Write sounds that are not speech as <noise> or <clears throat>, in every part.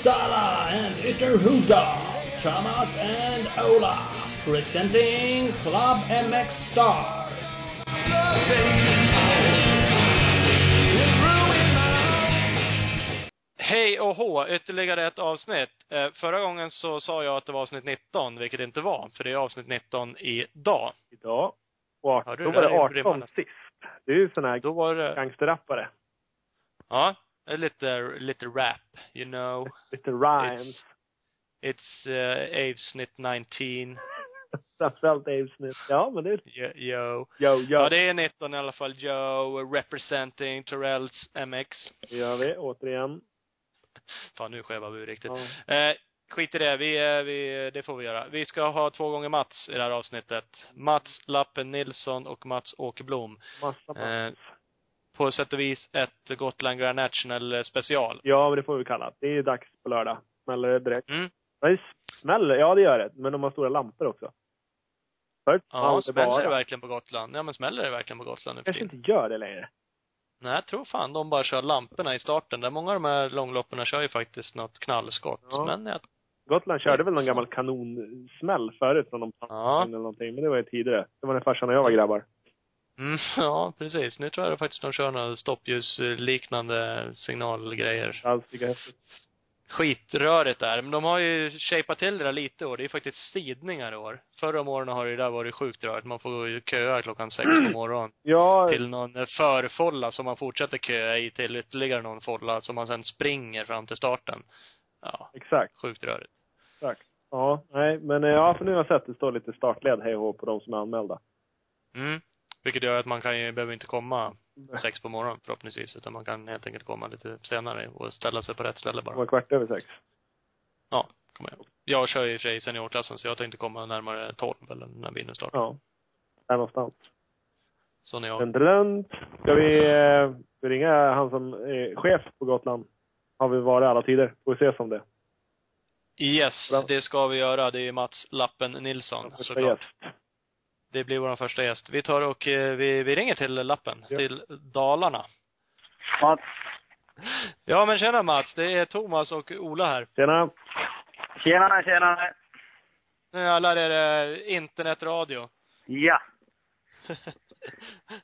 Uppsala and Ytterhuda, Thomas and Ola, presenting Club MX Star. Hej och hå, ytterligare ett avsnitt. Eh, förra gången så sa jag att det var avsnitt 19, vilket det inte var, för det är avsnitt 19 idag. idag. Och Ja, du, då var det är ju 18 rimmarna. sist. Det är ju sån här Då var det, gangsterrappare. ja, lite, lite rap, you know. Lite rhymes. It's uh, avsnitt 19, <laughs> Framförallt Dave Smith. Ja, men det yo. Yo, yo. Ja, det är 19 i alla fall. Joe representing Torells MX. Det gör vi, återigen. <laughs> Fan, nu skevar vi riktigt. Ja. Eh, skit i det. Vi, vi, det får vi göra. Vi ska ha två gånger Mats i det här avsnittet. Mats Lappen Nilsson och Mats Åkerblom. Massa Eh, eh. På sätt och vis ett Gotland Grand National eh, special. Ja, men det får vi kalla det. Det är dags på lördag. Smäller det direkt. Mm. Nej, smäller? Ja, det gör det. Men de har stora lampor också. Förut Ja, det smäller bara. det verkligen på Gotland? Ja, men smäller det verkligen på Gotland nu för kanske inte gör det längre. Nej, jag tror fan de bara kör lamporna i starten. Där många av de här långloppen kör ju faktiskt något knallskott. Ja. Men jag, Gotland körde väl någon gammal kanonsmäll förut från de Ja. eller någonting. Men det var ju tidigare. Det var när farsan och jag var grabbar. Mm, <laughs> ja, precis. Nu tror jag faktiskt de kör några stoppljusliknande signalgrejer. Alls lika häftigt. skitrörigt där. Men de har ju shapat till det där lite år. Det är faktiskt sidningar i år. Förra om åren har det där varit sjukt rörigt. Man får ju köa klockan sex på morgonen <clears throat> Ja, till någon förfolla som man fortsätter köa i till ytterligare någon folla som man sen springer fram till starten. Ja, exakt. sjukt rörigt. Exakt. Ja, nej, men eh, ja, för nu har jag sett det står lite startled hej på de som är anmälda. Mm. Vilket gör att man kan ju, behöver inte komma sex på morgonen förhoppningsvis, utan man kan helt enkelt komma lite senare och ställa sig på rätt ställe Det bara. var kvart över sex. Ja, kommer jag. Jag kör i och för sig i seniorklassen, så jag tänkte komma närmare tolv eller när bilen startar. Ja. Där någonstans. Så när jag Dun. Ska vi, eh, ringa han som är chef på Gotland? Har vi varit alla tider. Får vi ses om det. Yes, Bra. det ska vi göra. Det är Mats Lappen Nilsson, såklart. gäst. Det blir vår första gäst. Vi tar och eh, vi, vi ringer till Lappen, Ja. till Dalarna. Mats. Ja men tjena Mats, det är Thomas och Ola här. Tjena. Tjenare, tjenare. Nu jävlar är det internetradio. Ja, <laughs>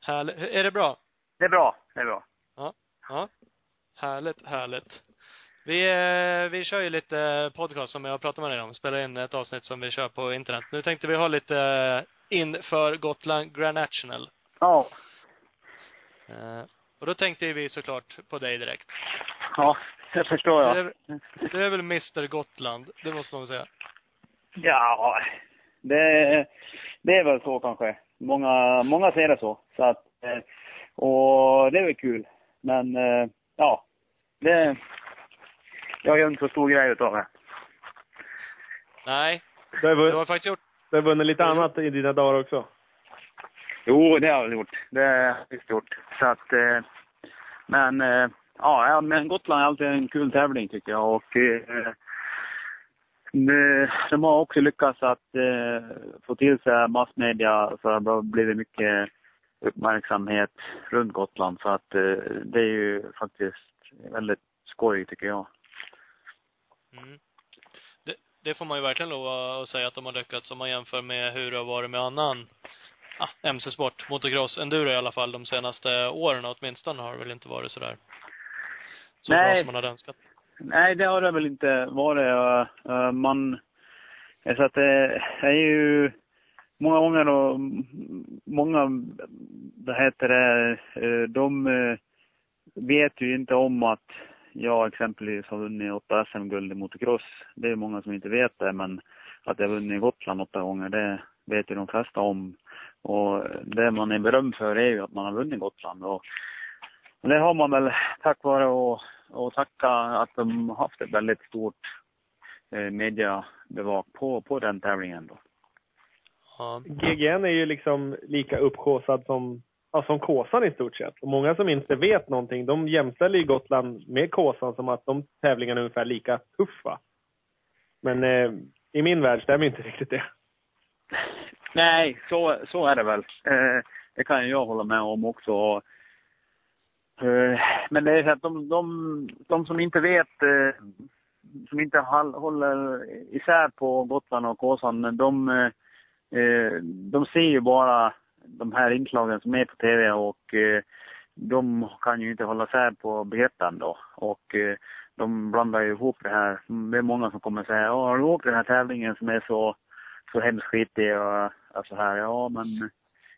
Härligt. Är det bra? det är bra. Det är bra. Ja. Härligt, härligt. Vi, eh, vi kör ju lite podcast som jag pratade med dig om. Spelar in ett avsnitt som vi kör på internet. Nu tänkte vi ha lite inför Gotland Grand National. Ja. Eh, och då tänkte vi såklart på dig direkt. Ja, det förstår jag. är, du är väl Mr Gotland, det måste man väl säga. Ja, det, det är väl så kanske. Många, många ser det så. Så att, eh, och det är väl kul. Men, eh, ja. Det, jag gör inte så stor grej utav det. Nej, Du har faktiskt gjort, du har vunnit lite annat i dina dagar också. Jo, det har jag gjort. Det har jag visst gjort. Så att, eh, men, eh, ja, men Gotland är alltid en kul tävling tycker jag. Och eh, de, de har också lyckats att eh, få till sig massmedia så det har blivit mycket uppmärksamhet runt Gotland. Så att eh, det är ju faktiskt väldigt skoj tycker jag. mm. Det, får man ju verkligen lov att säga att de har lyckats om man jämför med hur det har varit med annan ah, MC-sport, motocross, enduro i alla fall, de senaste åren åtminstone har det väl inte varit sådär så bra Nej. som man hade önskat. Nej, det har det väl inte varit. Man... Så att det är ju många gånger och många, vad heter det, eh, de eh, vet ju inte om att jag exempelvis har vunnit åtta SM-guld i motocross. Det är många som inte vet det, men att jag vunnit Gotland åtta gånger, det vet ju de flesta om. Och det man är berömd för är ju att man har vunnit Gotland. Och det har man väl tack vare och, och tacka att de har haft ett väldigt stort eh, mediabevak på, på den tävlingen då. Ja. GGN är ju liksom lika uppkåsad som, ja, som Kåsan i stort sett. Och många som inte vet någonting, de jämställer ju Gotland med Kåsan som att de tävlingarna är ungefär lika tuffa. Men eh, i min värld stämmer inte <laughs> riktigt det. Nej, så, så är det väl. Eh, det kan jag hålla med om också. Eh, men det är så att de, de, de som inte vet eh, som inte håller isär på Gotland och Kåsan, de, eh, de ser ju bara de här inslagen som är på tv och eh, de kan ju inte hålla isär på begreppen då. Och eh, de blandar ju ihop det här. Det är många som kommer säga, ja har du åkt den här tävlingen som är så, så hemskt skitig och, och så här. Ja men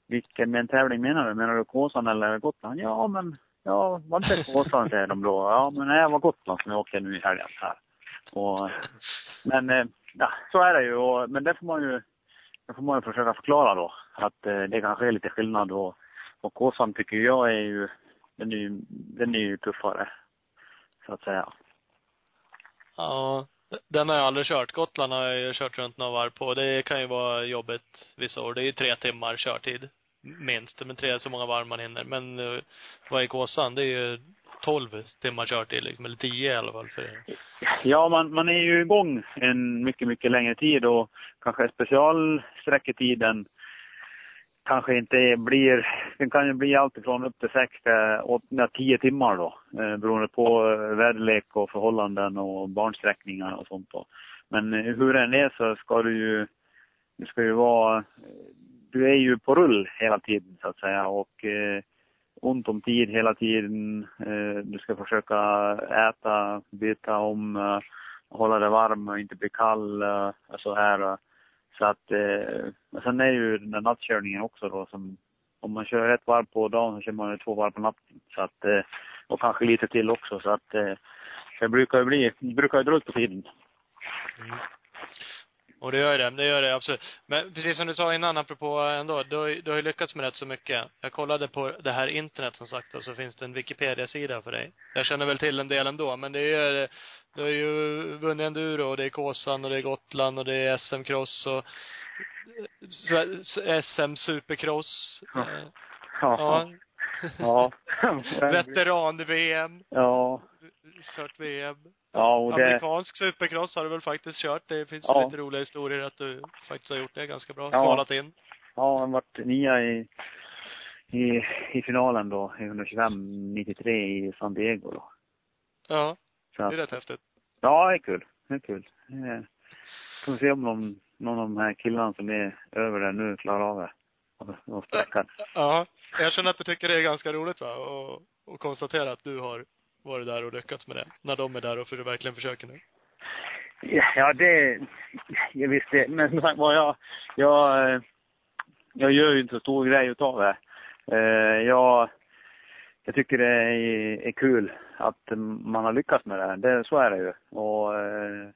vilken men tävling menar du? Menar du Kåsan eller Gotland? Ja men, ja var inte Kåsan säger de då. Ja men nej, det var Gotland som jag åkte nu i helgen här. Och, men eh, ja, så är det ju. Och, men det får man ju, det får man ju försöka förklara då. Att eh, det kanske är lite skillnad och, och Kåsan tycker jag är ju, den är ju, den är ju tuffare. Så att säga. Ja, den har jag aldrig kört. Gotland har jag ju kört runt några varv på. Det kan ju vara jobbigt vissa år. Det är ju tre timmar körtid. Minst. Men tre, så många varv man hinner. Men uh, vad är Kåsan? Det är ju tolv timmar körtid liksom. Eller tio i alla fall för er. Ja, man, man är ju igång en mycket, mycket längre tid och kanske specialsträcketiden kanske inte blir, den kan ju bli alltifrån upp till sex till åtta, tio timmar då. Eh, beroende på eh, väderlek och förhållanden och barnsträckningar och sånt då. Men eh, hur den är så ska du ju, du ska ju vara, eh, du är ju på rull hela tiden så att säga och eh, ont om tid hela tiden. Eh, du ska försöka äta, byta om, eh, hålla dig varm och inte bli kall eh, och så här. Så att, eh, sen är ju den där nattkörningen också då som, om man kör ett varv på dagen så kör man ju två varv på natten. Så att, eh, och kanske lite till också så att eh, det brukar ju bli, det brukar ju dra ut på tiden. Mm. Och det gör ju det, det gör det absolut. Men precis som du sa innan, apropå ändå, du har, ju- du har ju lyckats med rätt så mycket. Jag kollade på det här internet som sagt och så finns det en Wikipedia-sida för dig. Jag känner väl till en del ändå, men det är ju, du har ju vunnit enduro och det är Kåsan och det är Gotland och det är SM-cross och SM supercross. Ja. Eh, Ja. Ja. Ja. <laughs> Veteran-VM. Ja. Kört VM. Ja, och det, Amerikansk supercross har du väl faktiskt kört. Det finns Ja. lite roliga historier att du faktiskt har gjort det ganska bra. Ja. Kvalat in. ja, han vart nia i, i, i finalen då, i 125, 93 i San Diego då. Ja, Så det är rätt häftigt. Ja, det är kul. Det är kul. Eh, Får se om någon, någon av de här killarna som är över där nu klarar av det. Och. Ja. Jag känner att du tycker det är ganska roligt va? Och, och konstatera att du har varit där och lyckats med det. När de är där och för verkligen försöker nu. Ja, det, jag visste, men som sagt var jag, jag, eh, jag gör ju inte så stor grej utav det. Eh, Jag, jag tycker det är, är kul att man har lyckats med det. det så är det ju. Och eh,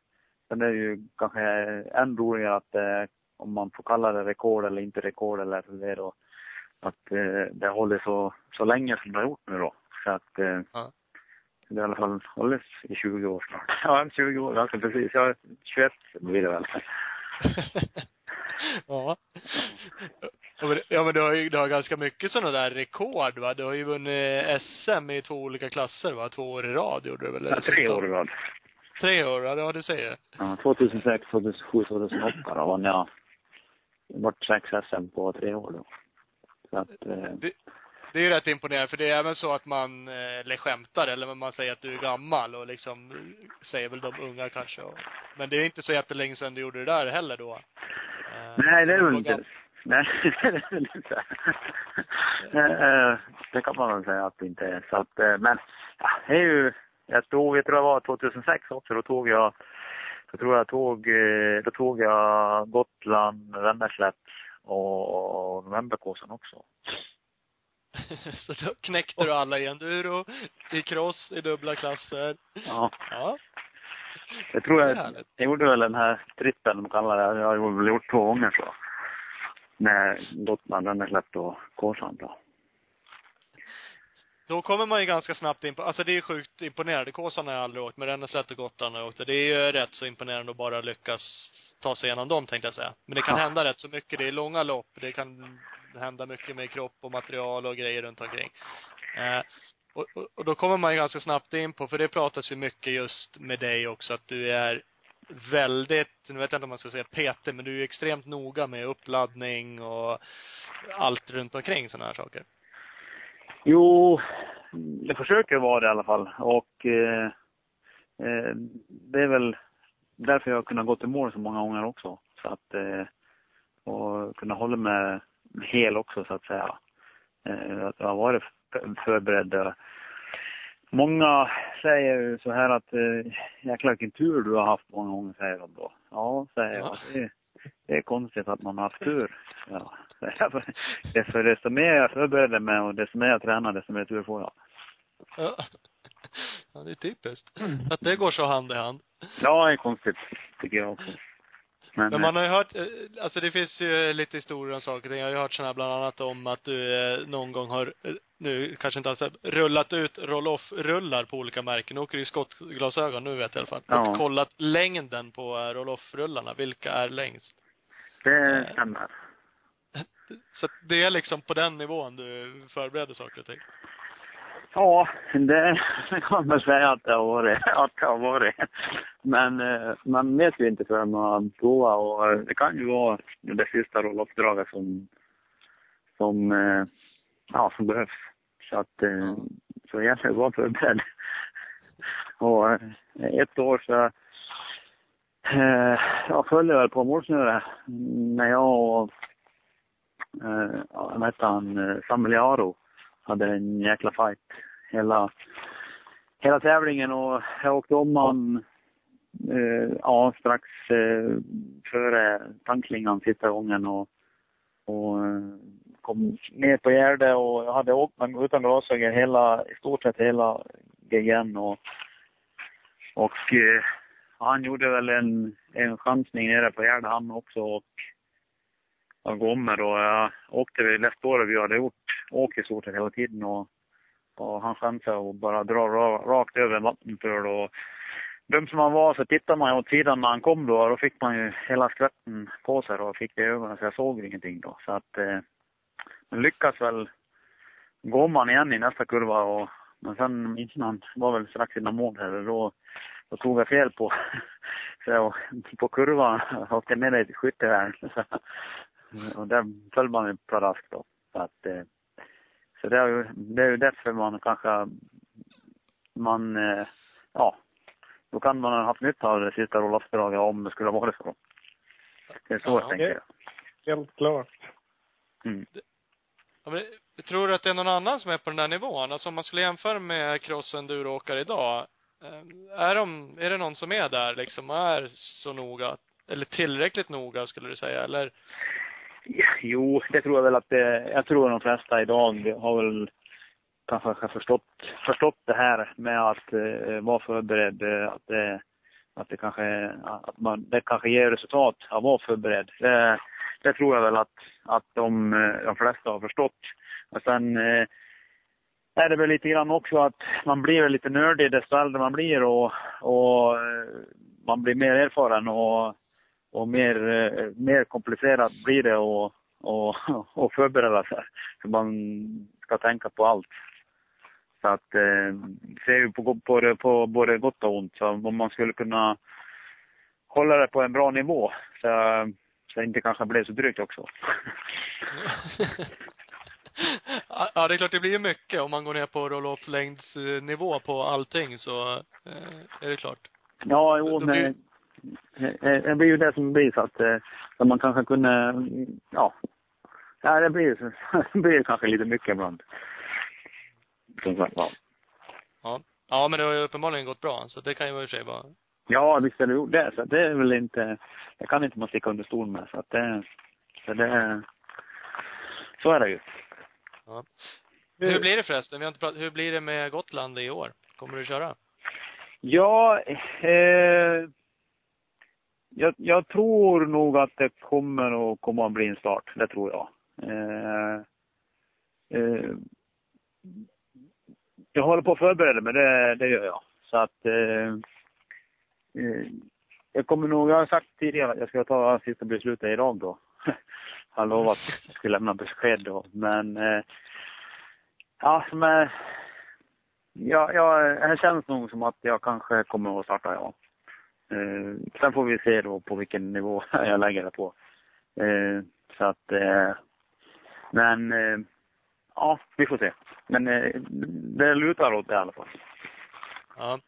sen är det ju kanske än roligare att eh, om man får kalla det rekord eller inte rekord eller så det då, att eh, det håller så, så länge som det har gjort nu då. Så att eh, Ja. det i alla fall hållit i 20 år snart. <laughs> Ja, 20 år, ganska precis. Jag är 21 blir det väl. <laughs> ja. Ja men, du har ju, du har ganska mycket sådana där rekord va? Du har ju vunnit SM i två olika klasser va? Två år i rad gjorde du väl? Ja, tre år i rad. Tre år, ja, ja du säger. Ja, 2006, 2007, 2008 då vann jag vart sex SM på tre år då. Så att, eh, Det, det är ju rätt imponerande, för det är även så att man, eh, eller skämtar, eller man säger att du är gammal och liksom, säger väl de unga kanske. Och, men det är inte så jättelänge sedan du gjorde det där heller då. Eh, nej, det är var inte. Nej, <laughs> det kan man väl säga att det inte är. Så att, eh, men ja, det är ju, jag tog, jag tror det var 2006 också, då tog jag, jag tror jag tog, eh, då tog jag Gotland, Vänerslätt och, och Novemberkåsan också. <laughs> så då knäckte du alla i enduro, i cross, i dubbla klasser. Ja. Ja. Jag tror jag, jag gjorde väl den här trippen de kallar det. Jag har väl gjort två gånger så. Med Gotland, Vänerslätt och Kåsan då. Då kommer man ju ganska snabbt in på, alltså det är ju sjukt imponerande. Kåsan har jag aldrig åkt, men Ränneslätt och Gotland har jag åkt. Det är ju rätt så imponerande att bara lyckas ta sig igenom dem tänkte jag säga. Men det kan Ja. hända rätt så mycket. Det är långa lopp. Det kan hända mycket med kropp och material och grejer runt omkring. Eh, och, och, och då kommer man ju ganska snabbt in på, för det pratas ju mycket just med dig också, att du är väldigt, nu vet jag inte om man ska säga petig, men du är extremt noga med uppladdning och allt runt omkring sådana här saker. Jo, jag försöker vara det i alla fall. Och eh, eh, det är väl därför jag har kunnat gå till mål så många gånger också. Så att, eh, och kunna hålla mig hel också så att säga. Eh, att jag har varit förberedd. Många säger ju så här att eh, jäklar vilken tur du har haft många gånger, säger de då. Ja, säger jag. Ja. Det, det är konstigt att man har haft tur. Ja. <laughs> För desto mer jag förbereder mig och desto mer jag tränar, desto mer tur får jag. Ja. <laughs> ja, det är typiskt. Att det går så hand i hand. Ja, det är konstigt, tycker jag också. Men, Men man har ju hört, eh, alltså det finns ju lite historier om saker. Jag har ju hört sådana här bland annat om att du eh, någon gång har, eh, nu kanske inte alls, rullat ut roll-off-rullar på olika märken. Nu åker du i skottglasögon nu vet jag i alla fall. Ja. Och kollat längden på eh, roll-off-rullarna. Vilka är längst? det stämmer. <laughs> Så det är liksom på den nivån du förbereder saker och ting. Ja, det kan man säga att det har varit. Att det har varit. Men eh, man vet ju inte förrän man har provat och det kan ju vara det sista rolluppdraget som, som, eh, ja, som behövs. Så att, eh, så gäller att vara förberedd. Och ett år så, jag följde väl på målsnöret när jag och, vad hette han, Samuel Jaro hade en jäkla fight hela, hela tävlingen och jag åkte om han eh, ja, strax eh, före tanklingan sista gången och, och eh, kom ner på Gärde och jag hade åkt med utan glasögon hela, i stort sett hela GGN och, och eh, han gjorde väl en, en chansning nere på Gärde han också och jag kommer och jag åkte vid det spåret vi hade gjort, åker i stort sett hela tiden och, och han chansade och bara dra rakt över en vattenpöl och dum som han var så tittade man åt sidan när han kom då och då fick man ju hela skvätten på sig och fick det i ögonen så jag såg ingenting då. Så att, eh, men lyckas väl går man igen i nästa kurva och men sen innan, var väl strax innan mål här, då, då tog jag fel på, <laughs> så jag, på kurvan, jag åkte ner i ett skyttevärn. <laughs> Och där föll man ju pladask då. Så att, eh, så det är ju, det är ju därför man kanske, man, eh, ja, då kan man ha haft nytta av det sista rollupdraget om det skulle ha varit så. Det är så Ja, jag tänker. Helt klart. Mm. Ja, men, tror du att det är någon annan som är på den där nivån? Alltså om man skulle jämföra med cross enduroåkare idag. eh, Är de, är det någon som är där liksom och är så noga? Eller tillräckligt noga skulle du säga? Eller? Jo, det tror jag väl att det, jag tror de flesta idag har väl kanske förstått, förstått det här med att eh, vara förberedd, eh, att det, att det kanske, att man, det kanske ger resultat att vara förberedd. Det, det tror jag väl att, att de, eh, de flesta har förstått. Och sen eh, är det väl lite grann också att man blir lite nördig desto äldre man blir och, och eh, man blir mer erfaren och, och mer, eh, mer komplicerat blir det och, och, och förbereda sig. För man ska tänka på allt. Så att eh, ser ju på, på, det- på både gott och ont. Så om man skulle kunna hålla det på en bra nivå så, så det inte kanske blir så drygt också. <laughs> ja, det är klart det blir ju mycket om man går ner på roll-off längdsnivå på allting så eh, är det klart. Ja, jo, men det, det blir ju det som blir så att, eh, så man kanske kunde, ja. Ja, det blir, <laughs> det blir kanske lite mycket ibland. Som sagt, ja. Ja. Ja, men det har ju uppenbarligen gått bra. Så det kan ju i och för sig vara Ja, visst är det gjort det. Så det är väl inte, det kan inte man sticka under stol med. Så att det, så det, så är det ju. Ja. Hur blir det förresten? Vi har inte pratat, hur blir det med Gotland i år? Kommer du köra? Ja, eh, jag, jag tror nog att det kommer att komma att bli en start. Det tror jag. Eh, eh, jag håller på att förbereda mig, det, det gör jag. Så att eh, eh, jag kommer nog, jag har sagt tidigare att jag ska ta sista beslutet idag då. <laughs> jag har lovat att jag ska lämna besked då. Men eh, ja, men Ja, ja, det känns nog som att jag kanske kommer att starta, ja. Eh, sen får vi se då på vilken nivå <laughs> jag lägger det på. Eh, så att, eh, men, eh, ja, vi får se. Men eh, det lutar åt det i alla fall. Ja.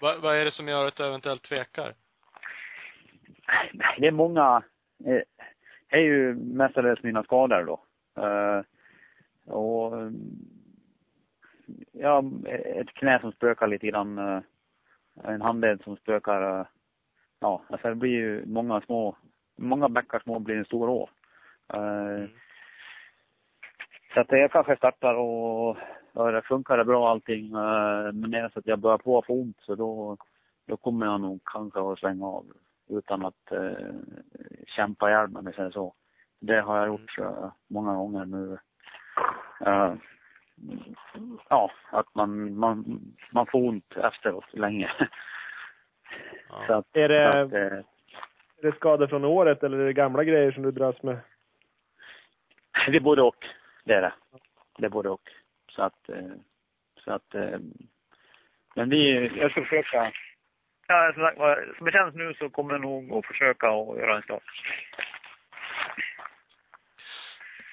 Vad, vad är det som gör att du eventuellt tvekar? Det är många, eh, det är ju mestadels mina skador då. Och ja, ett knä som spökar lite grann. En handled som spökar. Ja, alltså det blir ju många små, många bäckar små blir en stor å. Eh, Mm. Så att jag kanske startar och, och det funkar bra allting. eh, Men är det så att jag börjar på att få ont så då, då kommer jag nog kanske att svänga av utan att eh, kämpa ihjäl mig säger så. Det har jag gjort eh, många gånger nu. Eh, ja, att man, man, man får ont efteråt länge. <laughs> Ja. så att, Är det, att eh, är det skador från året eller är det gamla grejer som du dras med? Det är både och. Det är det. Det är både och. Så att, eh, så att, eh, men vi, jag ska försöka. Ja, som sagt som det känns nu så kommer jag nog att försöka och göra en start.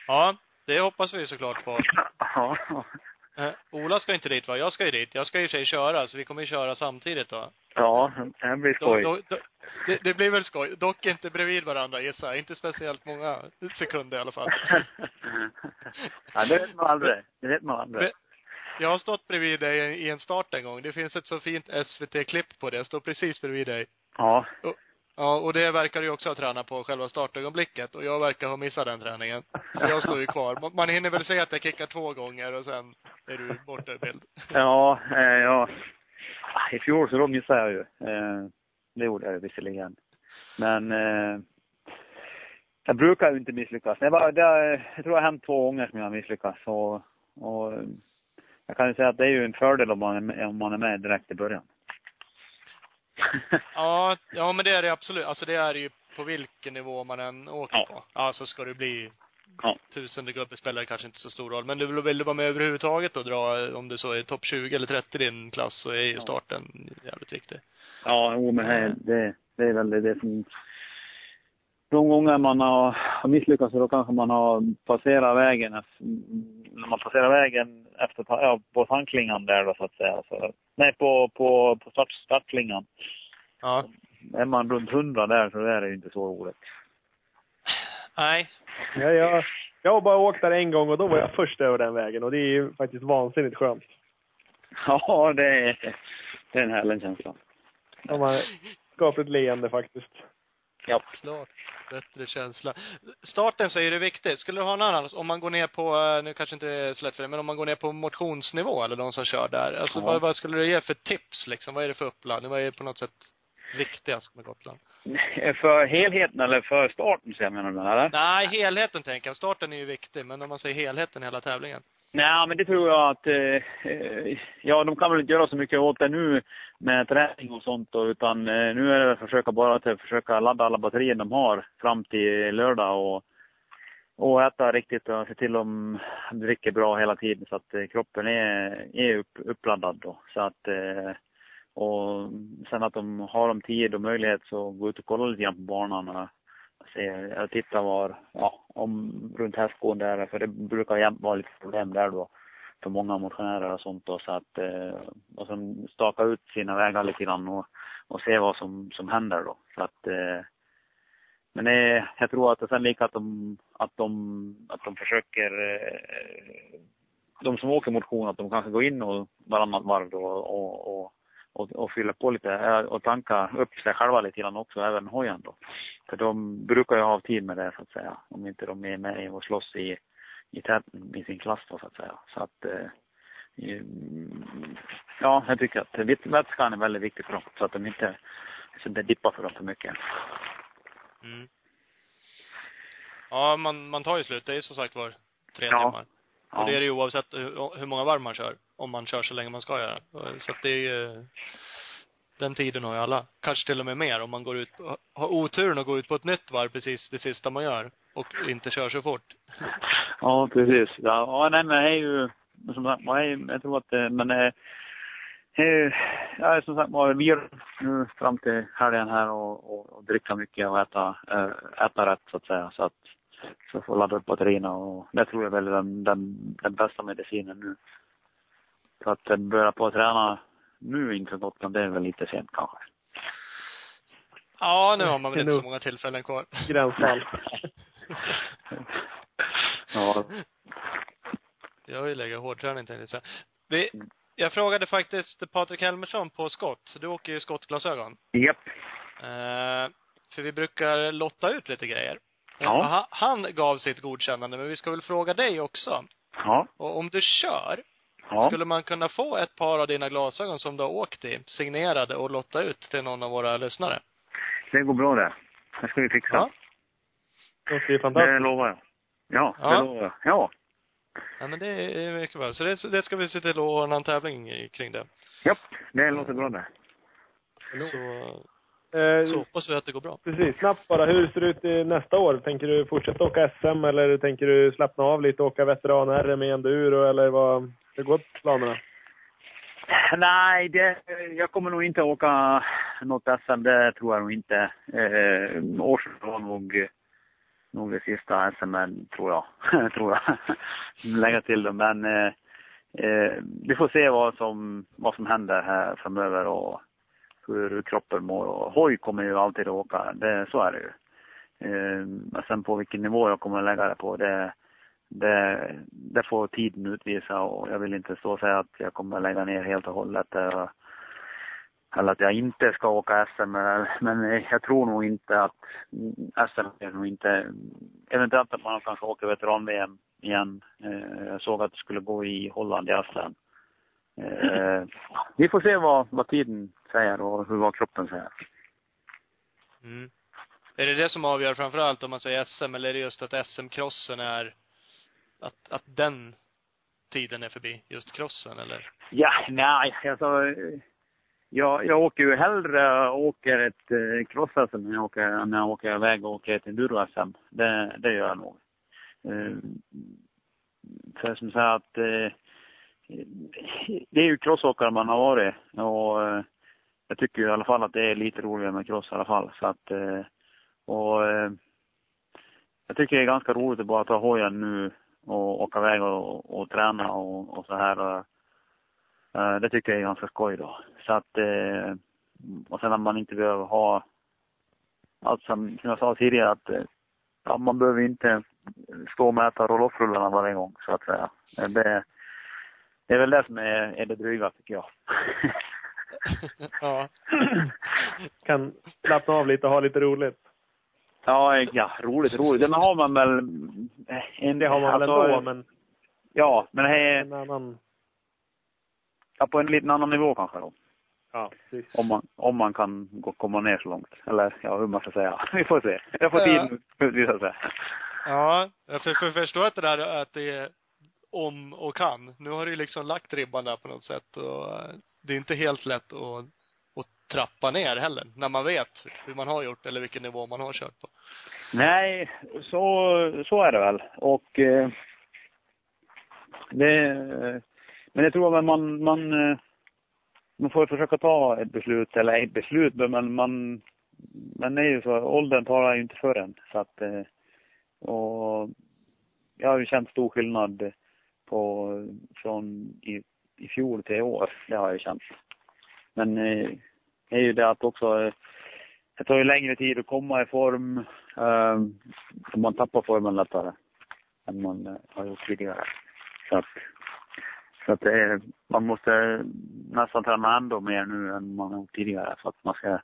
Ja, det hoppas vi såklart på. <laughs> Ja. Eh, Ola ska inte dit va? Jag ska ju dit. Jag ska ju i och för sig köra, så vi kommer ju köra samtidigt då. Ja, det blir Då, skoj. då, då, det, det blir väl skoj. Dock inte bredvid varandra gissar. Inte speciellt många sekunder i alla fall. <laughs> ja, det vet man aldrig. Det vet man aldrig. Jag har stått bredvid dig i en start en gång. Det finns ett så fint SVT-klipp på det. Jag står precis bredvid dig. Ja. Ja, och det verkar du också ha tränat på själva startögonblicket. Och jag verkar ha missat den träningen. Så jag står ju kvar. Man- hinner väl säga att jag kickar två gånger och sen är du borta ur bild. Ja, eh, ja. Ah, I fjol så då missade jag ju. Eh, det gjorde jag ju visserligen. Men eh, jag brukar ju inte misslyckas. Det, var, det, har- jag tror det har hänt två gånger som jag har misslyckats. Och, och jag kan ju säga att det är ju en fördel om man är om man är med direkt i början. Ja, <laughs> ja men det är det absolut. Alltså det är det ju på vilken nivå man än åker Ja. på. Alltså ska du bli Ja. tusende gubbe spelar det kanske inte så stor roll. Men du vill, du vara med överhuvudtaget och dra, om det så är topp 20 eller 30 i din klass, så är ju Ja. starten jävligt viktig. Ja, jo, men det, det, det är väl det som... De gånger man har, misslyckats så då kanske man har passerat vägen, när man passerar vägen efter, ja, på tanklingan där då så att säga. Så, nej, på, på, på start, startklingan. Ja. Är man runt hundra där så är det ju inte så roligt. Nej. Ja, jag, jag har bara åkt där en gång och då var jag först över den vägen och det är ju faktiskt vansinnigt skönt. <laughs> Ja, det är, det är en härlig känsla. De har skapligt leende faktiskt. Ja. Klart. Bättre känsla. Starten säger du är viktig. Skulle du ha en annan, om man går ner på, eh, nu kanske inte det är så lätt för dig, men om man går ner på motionsnivå eller de som kör där. Alltså Ja. vad, vad skulle du ge för tips liksom? Vad är det för uppladdning? Vad är på något sätt viktigast med Gotland? För helheten eller för starten så jag menar du eller? Nej, helheten tänker jag. Starten är ju viktig, men om man säger helheten hela tävlingen. Nej, men det tror jag att, eh, eh, ja de kan väl inte göra så mycket åt det nu med träning och sånt då, utan eh, nu är det att försöka bara att försöka ladda alla batterier de har fram till lördag och, och äta riktigt och se till att de dricker bra hela tiden så att eh, kroppen är, är upp, uppladdad då. Så att, eh, och sen att de har de tid och möjlighet så gå ut och kolla lite grann på banan och Eh, jag tittar var, ja, om runt hästgården där, för det brukar jämt vara lite problem där då för många motionärer och sånt då, så att, eh, och sen staka ut sina vägar lite grann och, och se vad som, som händer då. Så att, eh, men det, jag tror att det sen lika att de, att de, att de försöker, eh, de som åker motion, att de kanske går in och varannat varv då och, och, och, och fyller på lite eh, och tanka upp sig själva lite grann också, även hojen då. För de brukar ju ha tid med det så att säga, om inte de är med och slåss i, i täten i sin klass då så att säga. Så att, eh, ja, jag tycker att vätskan är väldigt viktig för dem, så att de inte, så det dippar för dem för mycket. Mm. Ja, man, man tar ju slut. Det är som sagt var tre Ja. timmar. Och det är det ju oavsett hur, hur många varv man kör. Om man kör så länge man ska göra. Så att det är ju, den tiden har ju alla. Kanske till och med mer om man går ut, har oturen att gå ut på ett nytt varv precis det sista man gör. Och inte kör så fort. Ja, precis. Ja, ja nej, men det är ju, som sagt, jag tror att det, men det är ja, som sagt var, vi gör nu fram till helgen här och, och, och dricka mycket och äta, äh, äta rätt så att säga. Så att, så får ladda upp batterierna och det tror jag väl är den, den, den bästa medicinen nu. Så att börja på att träna nu inför Gotland, det är väl lite sent kanske. Ja, nu har man väl inte så många tillfällen kvar. <laughs> Gränsfall. <laughs> Ja. Jag har ju legat hårdträning tänkte jag. Vi, jag frågade faktiskt Patrik Helmersson på skott. Du åker ju skottglasögon. Japp. Eh, för vi brukar lotta ut lite grejer. Ja. Eh, ha- Han gav sitt godkännande, men vi ska väl fråga dig också. Ja. Och om du kör, Ja. skulle man kunna få ett par av dina glasögon som du har åkt i, signerade och lotta ut till någon av våra lyssnare? Det går bra det. Det ska vi fixa. Ja. Det låter ju Det fantastiskt. lovar jag. Ja, Ja. det lovar jag. Ja. Ja, men det är mycket bra. Så det, det ska vi se till att ordna en tävling kring det. Japp. Det låter bra det. Så, Eh, så hoppas vi att det går bra. Precis, snabbt bara. Hur ser det ut i nästa år? Tänker du fortsätta åka SM eller tänker du slappna av lite och åka veteran-RM i enduro eller vad? Hur går planerna? Nej, det, jag kommer nog inte åka något SM. Det tror jag nog inte. Eh, Årsund var nog, nog det sista SM, tror jag. <laughs> tror jag. Lägga till det. Men eh, eh, vi får se vad som, vad som händer här framöver och hur kroppen mår. Och hoj kommer ju alltid att åka. Det, så är det ju. Eh, men sen på vilken nivå jag kommer att lägga det på, det, det, det får tiden utvisa och jag vill inte stå och säga att jag kommer att lägga ner helt och hållet. eh, Eller att jag inte ska åka SM. Men jag tror nog inte att SM är nog inte... Eventuellt att man kanske åker veteran-VM igen. Eh, Jag såg att det skulle gå i Holland i Aslan. <laughs> Eh, Vi får se vad, vad tiden säger och hur vad kroppen säger. Mm. Är det det som avgör framför allt om man säger SM, eller är det just att SM-crossen är, att, att den tiden är förbi? Just crossen, eller? Ja, nej, alltså. Jag, jag åker ju hellre åker ett eh, cross-SM än jag åker, när jag åker iväg och åker ett enduro-SM. Det, det gör jag nog. Eh, för som sagt att eh, det är ju crossåkare man har varit och eh, jag tycker i alla fall att det är lite roligare med cross i alla fall. Så att, eh, och eh, jag tycker det är ganska roligt att bara ta hojen nu och åka iväg och, och träna och, och så här. Eh, det tycker jag är ganska skoj då. Så att, och sen att man inte behöver ha, allt som, som jag sa tidigare att ja, man behöver inte stå och mäta roll-off-rullarna varje gång så att säga. Det, det är väl det som är, är det dryga tycker jag. <laughs> <laughs> ja. Kan slappna av lite och ha lite roligt. Ja, ja, roligt, roligt. Det har man väl... En, Det har man väl alltså, ändå, men Ja, men det är en annan... ja, på en liten annan nivå kanske då. Ja, precis. Om man, om man kan gå, komma ner så långt. Eller ja, hur man ska säga. <laughs> Vi får se. Jag får tiden utvisa sig. Ja, för, för, förstår att det där att det är om och kan. Nu har du liksom lagt ribban där på något sätt och eh, det är inte helt lätt att, att trappa ner heller. När man vet hur man har gjort eller vilken nivå man har kört på. Nej, så, så är det väl. Och eh, det, men jag tror att man, man, eh, man får försöka ta ett beslut, eller ett beslut, men man, men det är ju så, åldern talar ju inte för en. Så att, eh, och jag har ju känt stor skillnad på, från i, i fjol till i år. Det har jag ju känt. Men eh, det är ju det att också, eh, det tar ju längre tid att komma i form. Eh, man tappar formen lättare än man eh, har gjort tidigare. Så att, så att är, man måste nästan träna ändå mer nu än man har gjort tidigare för att man ska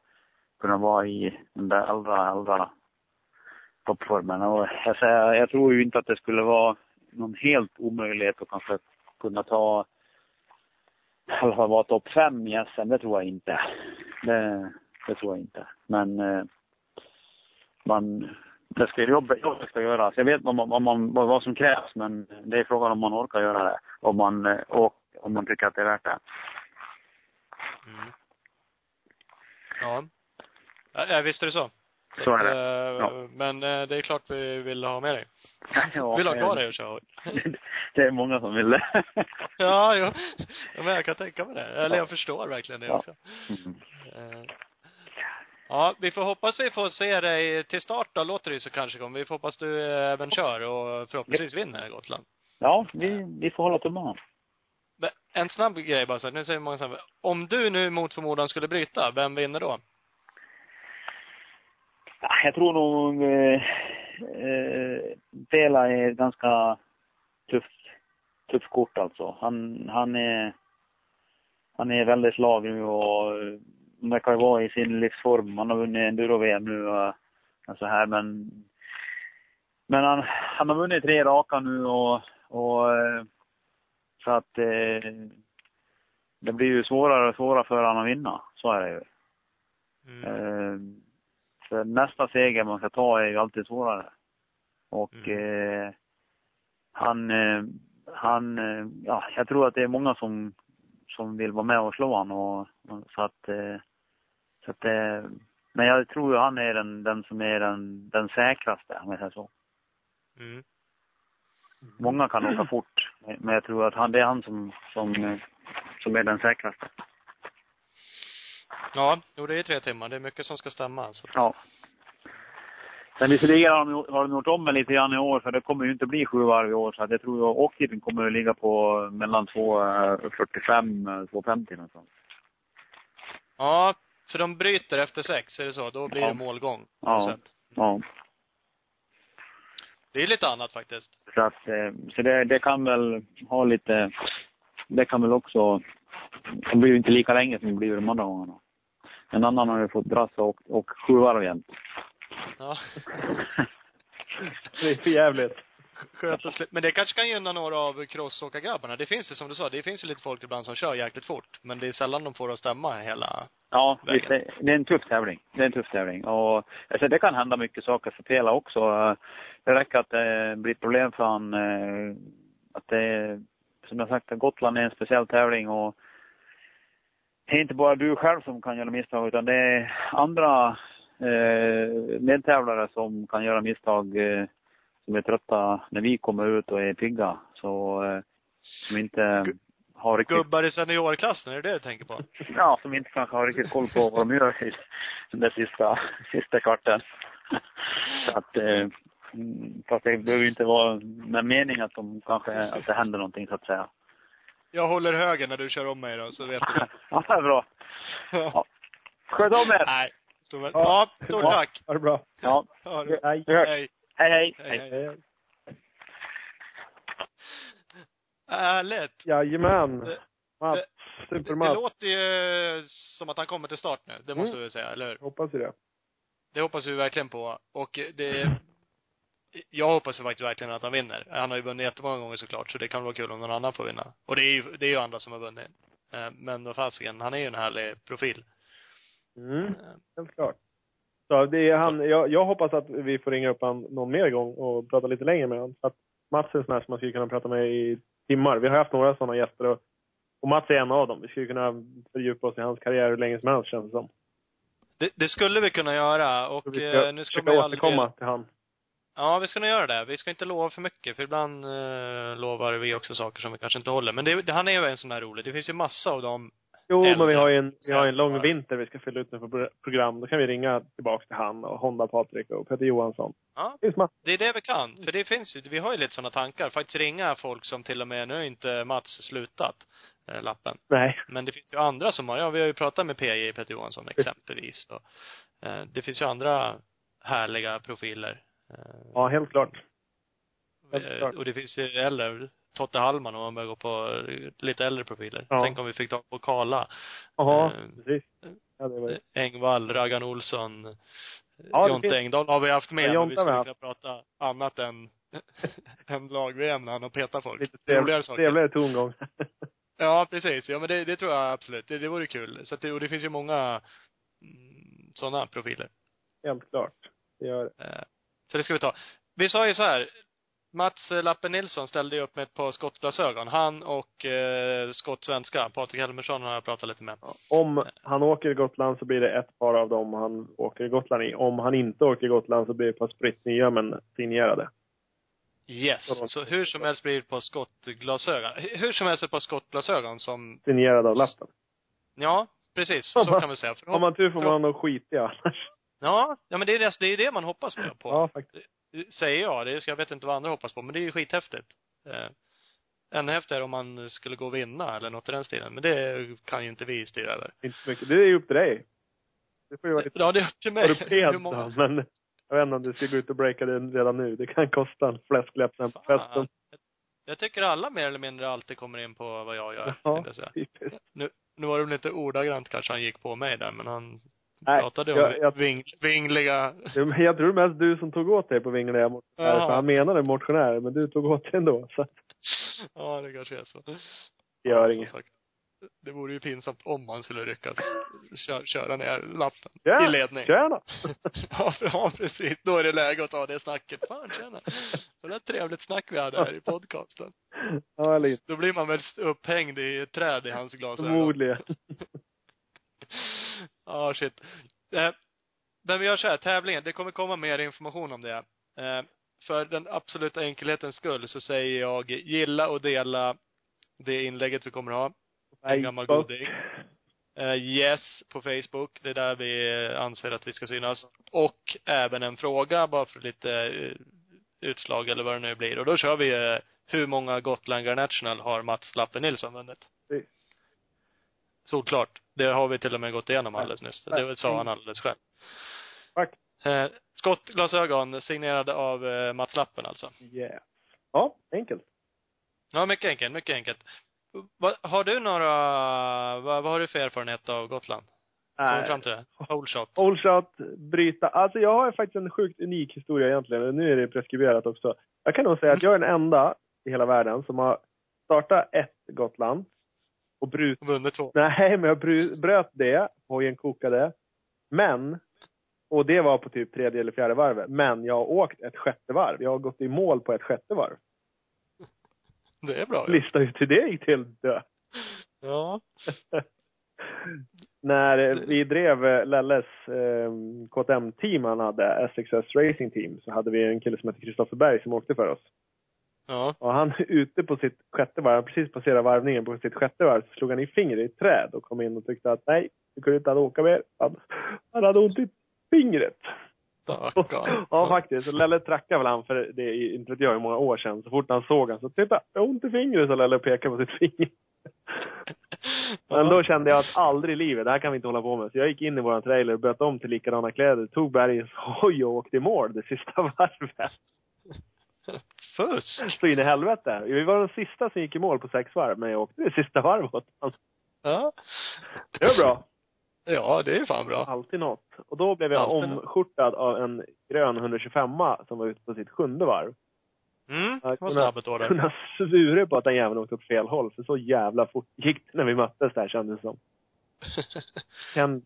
kunna vara i den där allra, allra toppformen. Och jag, säger, jag tror ju inte att det skulle vara någon helt omöjlighet att kanske kunna ta i alla fall vara topp fem i SM, det tror jag inte. Det, det tror jag inte. Men eh, man, det ska, jobbet, jobbet ska göras. Jag vet vad, man, vad, man, vad, som krävs, men det är frågan om man orkar göra det. Om man, eh, och om man tycker att det är värt det. Mm. Ja. Ja, visst är det så. Så är det. eh, Ja. Men eh, det är klart vi vill ha med dig. Ja, <laughs> vill ha kvar dig och köra. <laughs> Det är många som vill det. <laughs> Ja, jo. Ja, men jag kan tänka mig det. Eller Ja. jag förstår verkligen det också. Mm. Eh, Ja, vi får hoppas vi får se dig till start då, låter det så kanske kommer. Vi får hoppas du även kör och förhoppningsvis vinner Gotland. Ja, vi, vi får hålla tummarna. En snabb grej bara så nu säger många så här, om du nu mot förmodan skulle bryta, vem vinner då? Ja, Jag tror nog eh, eh, Vela är ganska tuff, tuff kort alltså. Han, han är han är väldigt slag nu och eh, verkar ju vara i sin livsform. Han har vunnit enduro-VM nu och, och så här men men han, han har vunnit tre raka nu och, och eh, så att eh, det blir ju svårare och svårare för honom att vinna. Så är det ju. Mm. Eh, för nästa seger man ska ta är ju alltid svårare. Och Mm. eh, han, eh, han, eh, ja, jag tror att det är många som, som vill vara med och slå han och, och så att, eh, så att eh, men jag tror ju han är den, den som är den, den säkraste, om jag säger så. Mm. Många kan åka fort, men jag tror att han, det är han som, som, som är den säkraste. Ja, jo det är tre timmar. Det är mycket som ska stämma. Så. Ja. Sen visserligen har de, har de gjort om det lite grann i år, för det kommer ju inte bli sju varv i år. Så jag tror att åktiden kommer att ligga på mellan 2.45 2.50 någonstans. Ja, för de bryter efter sex, är det så? Då blir Ja. det målgång. Ja. sätt. Ja. Det är lite annat faktiskt. Så att, eh, så det, det kan väl ha lite, det kan väl också, det blir ju inte lika länge som det blir de andra gångerna. En annan har ju fått dras och, och sju varv jämt. Ja. <laughs> Det är för jävligt. Skönt och slut. Men det kanske kan gynna några av crossåkargrabbarna. Det finns det som du sa, det finns ju lite folk ibland som kör jäkligt fort. Men det är sällan de får att stämma hela Ja, vägen. visst, det, det är en tuff tävling. Det är en tuff tävling. Och alltså, det kan hända mycket saker för Pela också. Det räcker att det blir problem för han. eh, Att det, som jag sagt, Gotland är en speciell tävling och det är inte bara du själv som kan göra misstag utan det är andra eh, medtävlare som kan göra misstag eh, som är trötta när vi kommer ut och är pigga. Så eh, som inte har riktigt Gubbar i seniorklassen, är det det du tänker på? <laughs> Ja, som inte kanske har riktigt koll på vad de gör i den sista, sista kvarten. <laughs> Så att, eh, mm, fast det behöver ju inte vara med mening att de kanske, att det händer någonting så att säga. Jag håller höger när du kör om mig då, så vet du. <laughs> Ja, det är bra. Ja. Sköt om er! Nej. Stor väl. Ja. Stort Ja. tack. Ha det bra. Ja, Ha det. Hej. Hej. Hej, hej! Hej, hej. hej. Hej. Härligt. Jajamän. Det- Mats. Det, det Super-Mats. låter ju som att han kommer till start nu. Det måste Mm. vi säga, eller hur? Hoppas ju det. Det hoppas vi verkligen på. Och det, jag hoppas ju faktiskt verkligen att han vinner. Han har ju vunnit jättemånga gånger såklart, så det kan vara kul om någon annan får vinna. Och det är ju, det är ju andra som har vunnit. Eh, Men vad fasiken, han är ju en härlig profil. Mm. Eh, Helt klart. Så det är han, jag, jag hoppas att vi får ringa upp han någon mer gång och prata lite längre med honom. Att Mats är en sån här som man skulle kunna prata med i timmar. Vi har haft några sådana gäster och, och Mats är en av dem. Vi skulle kunna fördjupa oss i hans karriär hur länge som helst känns det som. Det, det skulle vi kunna göra och Så vi eh, ska nu ska ju aldrig... återkomma till han. Ja, vi ska nog göra det. Vi ska inte lova för mycket, för ibland eh, lovar vi också saker som vi kanske inte håller. Men det, det, han är ju en sån här rolig. Det finns ju massa av dem. Jo, Äldre. men vi har ju en, vi har en lång vinter vi ska fylla ut med för pro- program. Då kan vi ringa tillbaks till han och Honda Patrik och Peter Johansson. Ja, Det det är det vi kan. För det finns ju, vi har ju lite sådana tankar. Faktiskt ringa folk som till och med, nu är inte Mats slutat, eh, lappen. Nej. Men det finns ju andra som har, ja vi har ju pratat med PJ, Peter Johansson exempelvis. Och, eh, det finns ju andra härliga profiler. Eh, Ja, helt klart. helt eh, klart. och det finns ju äldre, Totte Hallman om man börjar gå på eh, lite äldre profiler. Ja. Tänk om vi fick tag på Karla, Jaha, Eh, precis. Ja, det var eh, Engvall, Raggan Olsson, Ja, det Jonte finns- Engdahl har vi haft med. Ja, men vi skulle kunna prata annat än, <laughs> än lag-VM när han har petat folk. lite trevligare, saker. trevligare tongång. <laughs> Ja, precis. Ja, men det, det tror jag absolut. Det, det vore kul. Så att det, och det finns ju många mm, sådana profiler. helt klart. Det gör det. Så det ska vi ta. Vi sa ju så här. Mats eh, Lappe Nilsson ställde ju upp med ett par skottglasögon. Han och eh, skottsvenska, Patrik Helmersson har jag pratat lite med. Om han åker i Gotland så blir det ett par av dem han åker i Gotland i. Om han inte åker i Gotland så blir det ett par spritt nya men signerade. Yes. Så hur som helst blir det på skottglasögon. H- Hur som helst ett par skottglasögon som, Signerade av lappen. ja, precis. Så kan vi säga. För Har man tur får man nog skitiga annars. Ja, ja men det är det, det är det man hoppas på. Ja, faktiskt. säger jag. Det jag vet inte vad andra hoppas på, men det är ju skithäftigt. Eh, ännu häftigare om man skulle gå och vinna eller något i den stilen. Men det kan ju inte vi styra över. Inte så mycket. Det är ju upp till dig. Det får ju vara lite Ja, det är upp till mig. Hur många- men jag vet inte om du ska gå ut och breaka det redan nu. Det kan kosta en fläskläpp sen på festen. Jag tycker alla mer eller mindre alltid kommer in på vad jag gör, Ja, jag säga. typiskt. Nu, nu var det väl inte ordagrant kanske han gick på mig där, men han Nej, pratade om jag- jag- ving, vingliga... Jag tror mest du som tog åt dig på vingliga motionärer. För han menade motionärer, men du tog åt dig ändå. Så Ja, det kanske är så. det gör inget. sagt. Det vore ju pinsamt om man skulle lyckas köra, köra ner lappen Ja, i ledning. Tjena! <laughs> Ja, ja, precis. Då är det läge att ta det snacket. Fan, tjena. Det var ett trevligt snack vi hade här i podcasten. Ja, lite. Då blir man väl upphängd i ett träd i hans glasögon. Förmodligen. <laughs> Ja, shit. Eh, men vi gör så här, tävlingen, det kommer komma mer information om det. Eh, för den absoluta enkelhetens skull så säger jag gilla och dela det inlägget vi kommer ha. En gammal goding. Eh, yes på Facebook. Det är där vi anser att vi ska synas. Och även en fråga bara för lite eh, utslag eller vad det nu blir. Och då kör vi eh, hur många Gotland National har Mats Lappe Nilsson vunnit? Såklart. Det har vi till och med gått igenom alldeles nyss. Det sa han alldeles själv. Tack. Eh, skottglasögon signerade av eh, Mats Lappen alltså. Yeah. Ja, enkelt. Ja, mycket enkelt, mycket enkelt. Va, har du några, vad, vad har du för erfarenhet av Gotland? Kommer du fram till det? Hole shot? All shot, bryta. Alltså jag har faktiskt en sjukt unik historia egentligen. Nu är det preskriberat också. Jag kan nog säga att jag är den enda i hela världen som har startat ett Gotland och brutit Vunnit två. Nej, men jag bröt det. Hojen kokade. Men, och det var på typ tredje eller fjärde varvet. Men jag har åkt ett sjätte varv. Jag har gått i mål på ett sjätte varv. Det är bra ju. Lista ut hur det gick till. Dö. Ja. <laughs> När vi drev Lelles eh, KTM-team han hade, SXS Racing Team, så hade vi en kille som hette Kristoffer Berg som åkte för oss. Ja. Och han ute på sitt sjätte varv, han precis passerat varvningen på sitt sjätte varv, så slog han i fingret i ett träd och kom in och tyckte att nej, du kunde inte åka mer. Han, han hade ont i fingret. Stackarn. <laughs> Ja, faktiskt. Och Lelle trackade väl han för det, är inte vet jag hur många år sedan. Så fort han såg han så titta, jag har ont i fingret, så Lelle och pekade på sitt finger. <laughs> Men då kände jag att aldrig i livet, det här kan vi inte hålla på med. Så jag gick in i våran trailer, bytte om till likadana kläder, tog Bergs hoj och åkte i mål det sista <laughs> varvet. Fusk! <laughs> Så in i helvete. Vi var de sista som gick i mål på sex varv, men jag åkte det sista varvet honom. Ja. Det var bra. Ja, det är fan bra. Alltid något. Och då blev jag Alltid omskjortad av en grön 125 som var ute på sitt sjunde varv. Mm, Jag vad snabb ett år där. kunna svura på att den jäveln åkte åt fel håll. För så jävla fort gick det när vi möttes där kändes det som. <laughs> Kent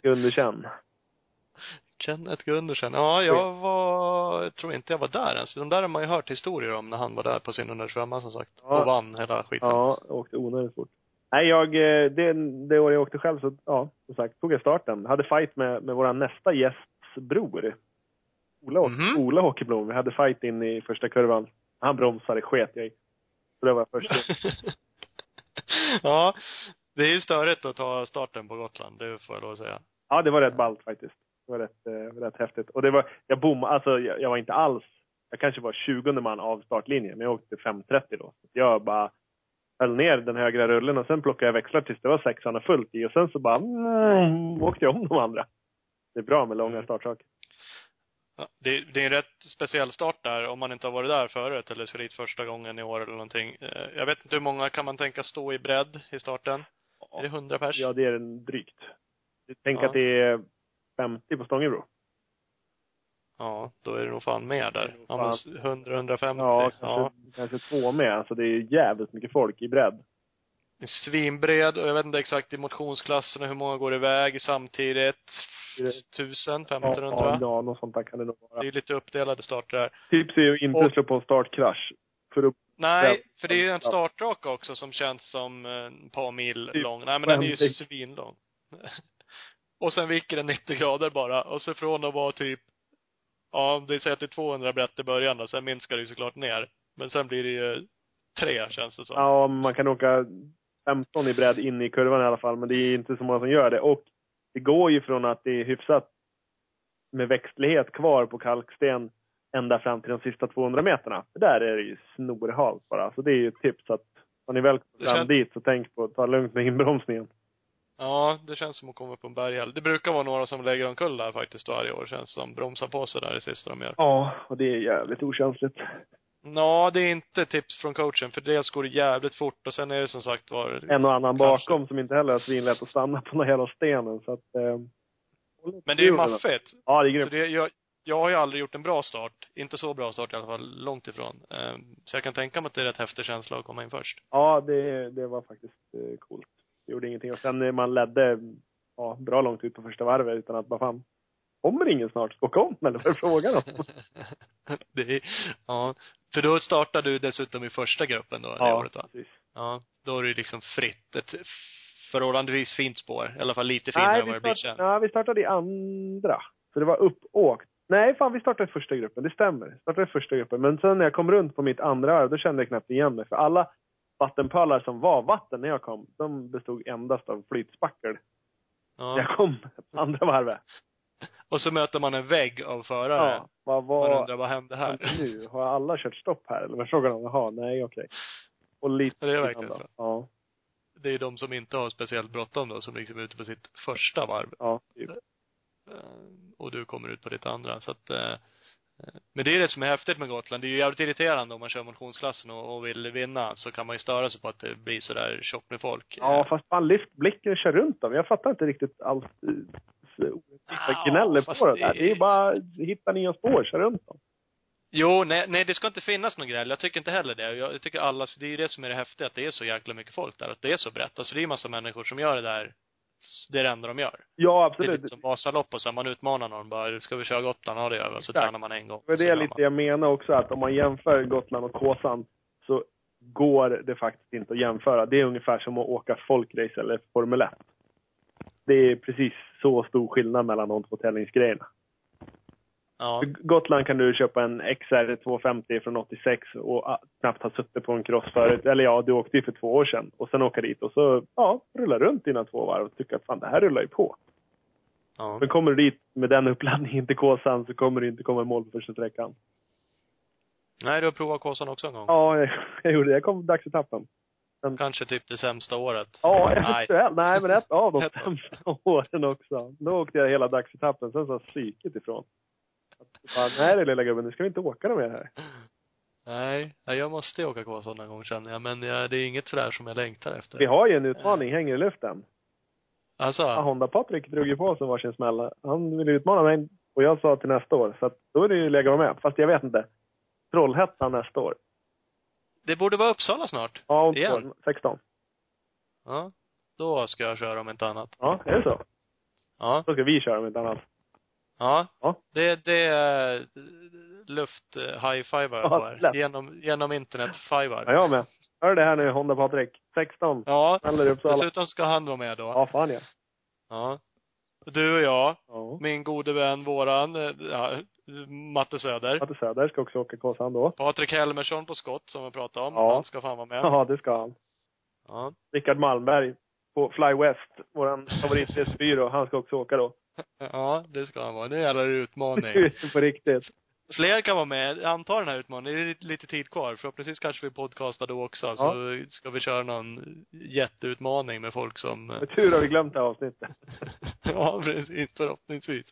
Kenneth Gundersen. Ja, jag var, jag tror inte jag var där ens. De där har man ju hört historier om när han var där på sin 125 som sagt. Ja. Och vann hela skiten. Ja, åkte onödigt fort. Nej, jag, eh, det, det år jag åkte själv så, ja, som sagt, tog jag starten. Hade fight med, med vår nästa gästs bror. Ola, Åk- Mhm. Ola Åkerblom. Vi hade fight in i första kurvan. Han bromsade, sket jag i. Så det var först. <laughs> ja. Det är ju störigt att ta starten på Gotland, det får jag lov att säga. Ja, det var rätt ballt faktiskt. Det var rätt, eh, rätt häftigt. Och det var, jag bommade, alltså jag, jag var inte alls, jag kanske var 20 man av startlinjen, men jag åkte 5.30 då. Jag bara höll ner den högra rullen och sen plockade jag växlar tills det var sexan och fullt i och sen så bara mm, åkte jag om de andra. Det är bra med långa Mm. startsaker. Ja, det, det är en rätt speciell start där om man inte har varit där förut eller ska dit första gången i år eller någonting. Eh, Jag vet inte hur många kan man tänka stå i bredd i starten? Är det 100 pers? Ja, det är den drygt. Tänk Ja. att det är 50 på Stångebro. Ja, då är det nog fan mer där. Ja, men s- 100, 150. Ja, ja. kanske, kanske två med. Alltså det är jävligt mycket folk i bredd. Svinbred och jag vet inte exakt i motionsklasserna hur många går iväg samtidigt. Är det- 1000, Ja, 1500. ja, ja, något sånt där kan det nog vara. Det är lite uppdelade starter där. Tips är ju inte Och- slå på startkrasch. För upp Nej, för det är ju en startraka också som känns som eh, ett par mil Typ lång. Nej men den är ju 50. svinlång. <laughs> och sen viker den 90 grader bara. Och så från att vara typ, ja det säger att det är 200 brett i början och sen minskar det ju såklart ner. Men sen blir det ju tre känns det som. Ja, man kan åka 15 i bredd in i kurvan i alla fall, men det är inte så många som gör det. Och det går ju från att det är hyfsat med växtlighet kvar på kalksten ända fram till de sista 200 meterna. För där är det ju snorhalt bara. Så det är ju ett tips att Har ni väl kommit Det fram känns- dit så tänk på att ta lugnt med inbromsningen. Ja, det känns som att komma på en berghäll. Det brukar vara några som lägger omkull där faktiskt varje år, känns som. Bromsar på sig där det sista de gör. Ja, och det är jävligt okänsligt. Nå, det är inte tips från coachen, för dels går det jävligt fort och sen är det som sagt var... En och annan Kanske. bakom som inte heller har svinlätt att stanna på den jävla stenen, så att... Eh, Men det är ju maffigt. Ja, det är Så grymt. det, jag, jag har ju aldrig gjort en bra start. Inte så bra start i alla fall, långt ifrån. Ehm, Så jag kan tänka mig att det är rätt häftig känsla att komma in först. Ja, det, det var faktiskt eh, coolt. Det gjorde ingenting. Och sen när man ledde ja, bra långt ut på första varvet utan att bara fan, kommer ingen snart? Åka om eller vad är frågan om? det är, ja. För då startar du dessutom i första gruppen då, det Ja, året va? precis. Ja. Då är det liksom fritt. Ett förhållandevis fint spår. I alla fall lite finare Nej, än vad det blir sen. ja, vi startade i andra. Så det var uppåkt. Nej, fan vi startade i första gruppen. Det stämmer. Startade i första gruppen. Men sen när jag kom runt på mitt andra varv, då kände jag knappt igen mig. För alla vattenpölar som var vatten när jag kom, de bestod endast av flytspackel. Ja. Jag kom på andra varvet. Och så möter man en vägg av förare. Ja, vad Man var... undrar vad hände här? Nu, har alla kört stopp här? Eller vad frågan om? Jaha, nej okej. Och lite Det är verkligen så. Ja, Det är de som inte har speciellt bråttom då, som liksom är ute på sitt första varv. ja. typ. Eh, och du kommer ut på ditt andra. Så att, eh, men det är det som är häftigt med Gotland. Det är ju jävligt irriterande om man kör motionsklassen och, och vill vinna. Så kan man ju störa sig på att det blir sådär tjockt med folk. Ja, Eh, fast fan lyft blicken och kör runt dem. Jag fattar inte riktigt allt. eh, så Ja, gnäller på det det- där. Det är bara hitta nya spår, kör runt dem. Jo, nej, nej, det ska inte finnas någon gräl. Jag tycker inte heller det. Jag, jag tycker alla, det är ju det som är det häftiga, att det är så jäkla mycket folk där. Att det är så brett. Alltså det är ju massa människor som gör det där. Det är det enda de gör. Ja, Det är absolut. lite som Vasalopp och så, man utmanar någon bara, ska vi köra Gotland? Ja, det gör vi. Så tränar man en gång. Så det drar lite man. jag menar också, att om man jämför Gotland och Kåsan så går det faktiskt inte att jämföra. Det är ungefär som att åka folkrace eller Formel 1. Det är precis så stor skillnad mellan de två tävlingsgrejerna. Ja. Gotland kan du köpa en XR 250 från 86 och ah, knappt ha suttit på en cross förut. Eller ja, du åkte ju för två år sedan. Och sen åka dit och så, ja, rulla runt dina två varv och tycka att fan, det här rullar ju på. ja. Men kommer du dit med den uppladdningen till Kåsan så kommer du inte komma i mål på första sträckan. Nej, du har provat Kåsan också en gång. Ja, jag, <laughs> jag gjorde det. Jag kom dagsetappen. Kanske typ det sämsta året. Ja, Nej. eventuellt. Nej, men ett av de <laughs> sämsta åren också. Då åkte jag hela dagsetappen, sen sa psyket ifrån. Bara, Nej du lilla gubben, nu ska vi inte åka mer här. Nej, jag måste åka Kåsan någon gång känner jag. Men jag, det är inget sådär som jag längtar efter. Vi har ju en utmaning, hänger i luften. Alltså? Ja, Honda-Patrik drog ju på sig varsin smäll. Han ville utmana mig och jag sa till nästa år. Så att då är det ju läge att vara med. Fast jag vet inte. Trollhättan nästa år. Det borde vara Uppsala snart. Ja, om Igen? år. 16. Ja. Då ska jag köra om inte annat. Ja, är det så? Ja. Då ska vi köra om inte annat. Ja. Ja. Det, det är luft eh, high-fivar Ja, på här. lätt. Genom, genom internet-fivar. Ja, jag med. Hör det här nu, Honda-Patrik. 16. Ja. Dessutom ska han vara med då. Ja, fan ja. Ja. Du och jag, Ja. min gode vän, våran, eh, ja, Matte Söder. Matte Söder ska också åka Kåsan då. Patrik Helmersson på skott, som vi pratade om. Ja. Han ska fan vara med. Ja, det ska han. Ja. Rickard Malmberg på Fly West, våran favoritresebyrå. Han ska också åka då. Ja, det ska han vara. Nu jävlar är det utmaning. <laughs> På riktigt. Fler kan vara med. Anta den här utmaningen. Det är lite, tid kvar. Förhoppningsvis kanske vi podcastar då också. Så ska vi köra någon jätteutmaning med folk som <laughs> Med tur har vi glömt det här avsnittet. <laughs> Ja, precis. Förhoppningsvis.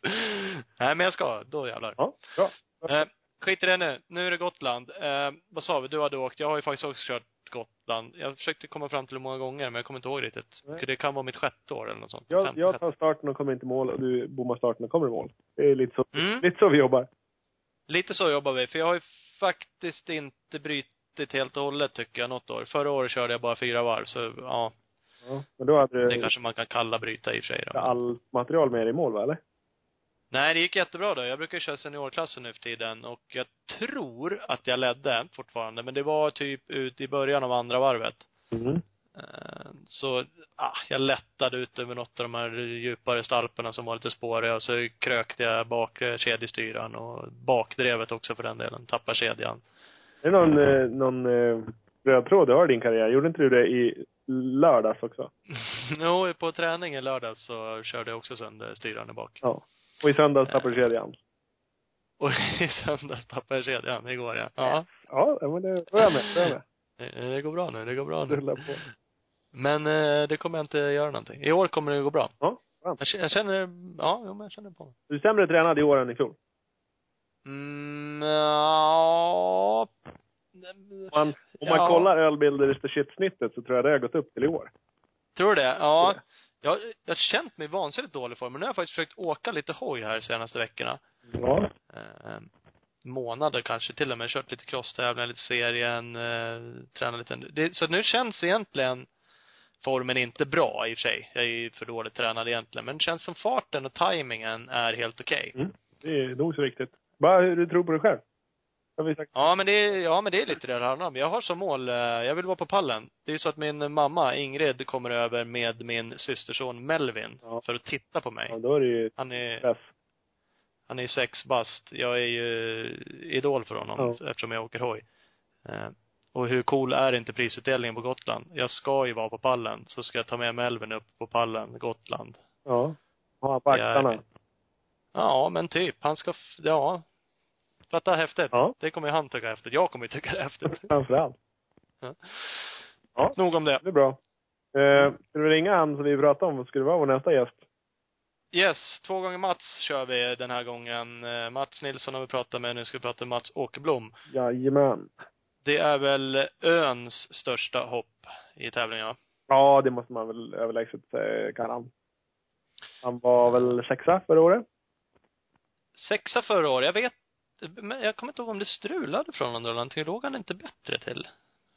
Nej, men jag ska. Då jävlar. Ja, bra. Eh, skit i det nu. Nu är det Gotland. Eh, vad sa vi? Du hade åkt. Jag har ju faktiskt också kört Gotland. Jag försökte komma fram till hur många gånger, men jag kommer inte ihåg riktigt. Nej. Det kan vara mitt sjätte år eller något sånt. Jag, Femte, jag tar starten och kommer inte i mål och du bommar starten och kommer i mål. Det är lite så, Mm. lite så vi jobbar. Lite så jobbar vi. För jag har ju faktiskt inte brutit helt och hållet, tycker jag, något år. Förra året körde jag bara fyra varv, så ja. Ja. Men då hade Det du kanske man kan kalla bryta i och för sig då. allt material med dig i mål, va? Eller? Nej, det gick jättebra då. Jag brukar köra seniorklassen nu för tiden och jag tror att jag ledde fortfarande, men det var typ ut i början av andra varvet. Mm. Eh, Så, ah, jag lättade ut över något av de här djupare stalperna som var lite spåriga och så krökte jag bak eh, kedjestyran och bakdrevet också för den delen. Tappade kedjan. Är det någon, eh, någon eh, röd tråd du har i din karriär? Gjorde inte du det i lördags också? <laughs> jo, på träning i lördags så körde jag också sönder styran i bak. Ja. Och i söndags tappade kedjan? Och <laughs> i söndags tappade kedjan igår ja. Ja. Ja, men det, är jag med. Jag med. Det, det går bra nu, det går bra nu. På. Men eh, det kommer jag inte göra någonting. I år kommer det gå bra. Ja, skönt. Jag, känner, ja, jo, men jag känner på det. Du är sämre tränad i år än i fjol. Mm, ja. Om man, om man Ja. kollar ölbilder efter shit-snittet så tror jag det har gått upp till i år. Tror du det? Ja. Jag, jag har känt mig vansinnigt dålig form, men nu har jag faktiskt försökt åka lite hoj här de senaste veckorna. Ja. Eh, månader kanske, till och med kört lite crosstävlingar, lite serien, eh, tränat lite. Det, så nu känns egentligen formen inte bra i och för sig. Jag är ju för dåligt tränad egentligen, men det känns som farten och tajmingen är helt okej. Mm. Det är nog så viktigt. Bara hur du tror på dig själv. Ja, men det är, ja men det är lite det det handlar om. Jag har som mål, eh, jag vill vara på pallen. Det är ju så att min mamma, Ingrid, kommer över med min systerson Melvin Ja. för att titta på mig. Ja, då är det ju Han är, press. han är sex bast. Jag är ju idol för honom eftersom jag åker hoj. Eh, och hur cool är inte prisutdelningen på Gotland? Jag ska ju vara på pallen, så ska jag ta med Melvin upp på pallen, Gotland. Ja. Ha på axlarna. Ja, Ja, men typ. Han ska, ja. Fatta häftigt. Ja. Det kommer ju han tycka är häftigt. Jag kommer ju tycka det är häftigt. Framförallt. Nog om det. Det är bra. Eh, ska du ringa han som vi pratade om? Ska det vara vår nästa gäst? Yes, två gånger Mats kör vi den här gången. Eh, Mats Nilsson har vi pratat med, nu ska vi prata med Mats Åkerblom. Jajamän. Det är väl öns största hopp i tävlingen, va? Ja, det måste man väl överlägset säga kan han. Han var väl sexa förra året? Sexa förra året, jag vet, men jag kommer inte ihåg om det strulade från honom eller någonting. Låg han inte bättre till?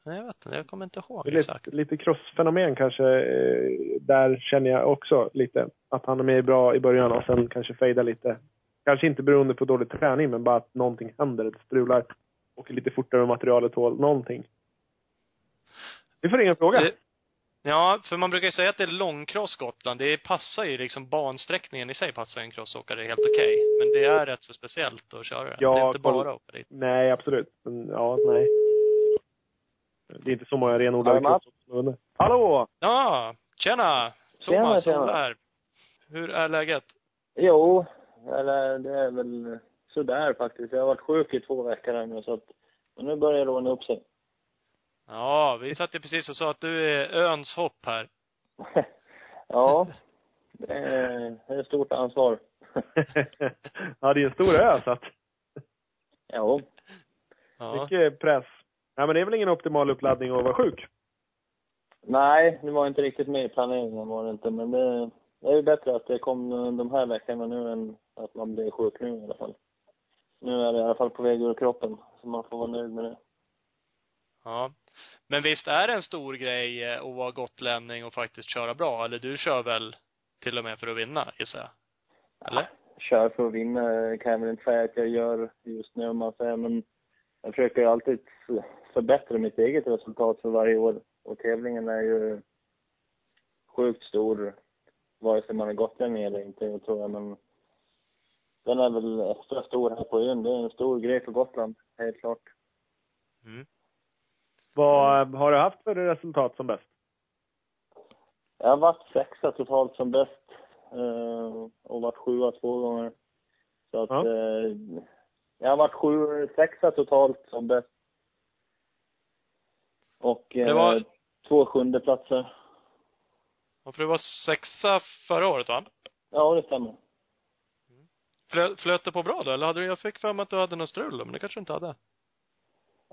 Nej, jag vet inte, jag kommer inte ihåg lite, exakt. lite crossfenomen kanske. Eh, där känner jag också lite. Att han är med bra i början och sen kanske fejdar lite. Kanske inte beroende på dålig träning, men bara att någonting händer. Det strular. Åker lite fortare än materialet tål. Någonting. Vi får ringa och fråga. Ja, för man brukar ju säga att det är långcross Gotland. Det passar ju liksom, bansträckningen i sig passar en crossåkare helt okej. Men det är rätt så speciellt att köra det. Ja, det är inte bara att åka dit. Nej, absolut. Men ja, nej. Det är inte så många renodlade crossåkare. Hallå! Ja, tjena! Tjena, Thomas, tjena. Ola här. Hur är läget? Jo, eller det är väl sådär faktiskt. Jag har varit sjuk i två veckor här nu så att och nu börjar det ordna upp sig. Ja, vi satt ju precis och sa att du är öns hopp här. <laughs> ja, det är, ett stort ansvar. <laughs> ja, det är en stor ö så att <laughs> jo, Ja. mycket press. Nej, men det är väl ingen optimal uppladdning att vara sjuk? nej, det var inte riktigt med i planeringen var det inte, men det, det är ju bättre att det kom de här veckorna nu än att man blir sjuk nu i alla fall. Nu är det i alla fall på väg ur kroppen, så man får vara nöjd med det. ja. Men visst är det en stor grej eh, att vara gotlänning och faktiskt köra bra? Eller du kör väl till och med för att vinna, gissar jag? Eller? kör för att vinna kan jag väl inte säga att jag gör just nu om man säger, men jag försöker ju alltid förbättra mitt eget resultat för varje år. Och tävlingen är ju sjukt stor, vare sig man är gotlänning eller inte, tror jag. Men den är väl extra stor här på ön. Det är en stor grej för Gotland, helt klart. Mm. Vad har du haft för resultat som bäst? Jag har varit sexa totalt som bäst eh, och varit sjua två gånger. Så att Ja. eh, jag har varit sju, sexa totalt som bäst. Och eh, Det var- två sjundeplatser. Och för du var sexa förra året, va? Ja, det stämmer. Flö, flöt det på bra då? Eller hade du, jag fick för mig att du hade något strul men det kanske du inte hade?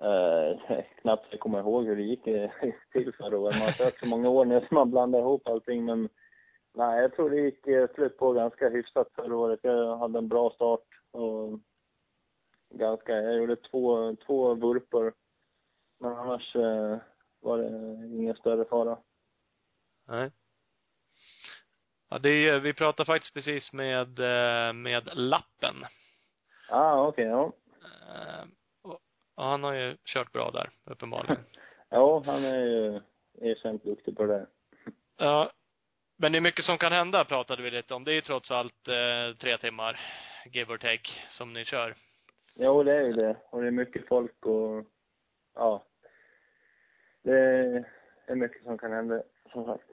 Eh, <laughs> knappt jag kommer ihåg hur det gick eh, <laughs> till förra året. Man har kört så många år nu så man blandar ihop allting. Men nej, jag tror det gick eh, slut på ganska hyfsat förra året. Jag hade en bra start och ganska, jag gjorde två, två vurpor. Men annars eh, var det ingen större fara. Nej. Ja, det är, vi pratade faktiskt precis med, eh, med Lappen. Ah, okej, ja. Och han har ju kört bra där, uppenbarligen. <laughs> Ja, han är ju erkänt duktig på det där. Ja. Men det är mycket som kan hända, pratade vi lite om. Det är ju trots allt eh, tre timmar, give or take, som ni kör. Jo, det är ju det. Och det är mycket folk och ja. Det är mycket som kan hända, som sagt.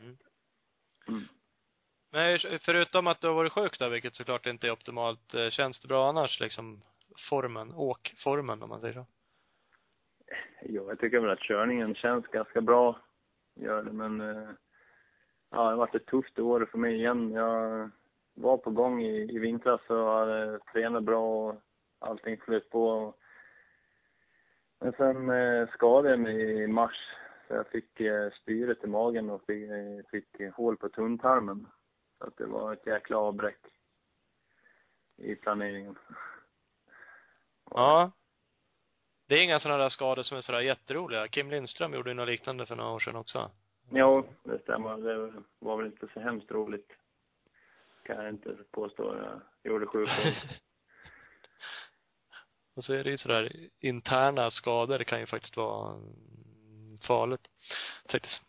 Mm. Men förutom att du har varit sjuk då, vilket såklart inte är optimalt, eh, känns det bra annars liksom? Formen, åkformen om man säger så? Jo, jag tycker väl att körningen känns ganska bra. Gör det, men eh, ja, det har varit ett tufft år för mig igen. Jag var på gång i, i vintras och hade tränat bra och allting flöt på. Men sen eh, skadade jag mig i mars. Så jag fick eh, styret i magen och fick, eh, fick hål på tunntarmen. Så att det var ett jäkla avbräck i planeringen. Ja. Det är inga sådana där skador som är sådär jätteroliga. Kim Lindström gjorde ju något liknande för några år sedan också. Jo, det stämmer. Det var väl inte så hemskt roligt. Kan jag inte påstå. Jag gjorde ont. <laughs> Och så är det ju sådär, interna skador kan ju faktiskt vara mm, farligt. Faktiskt.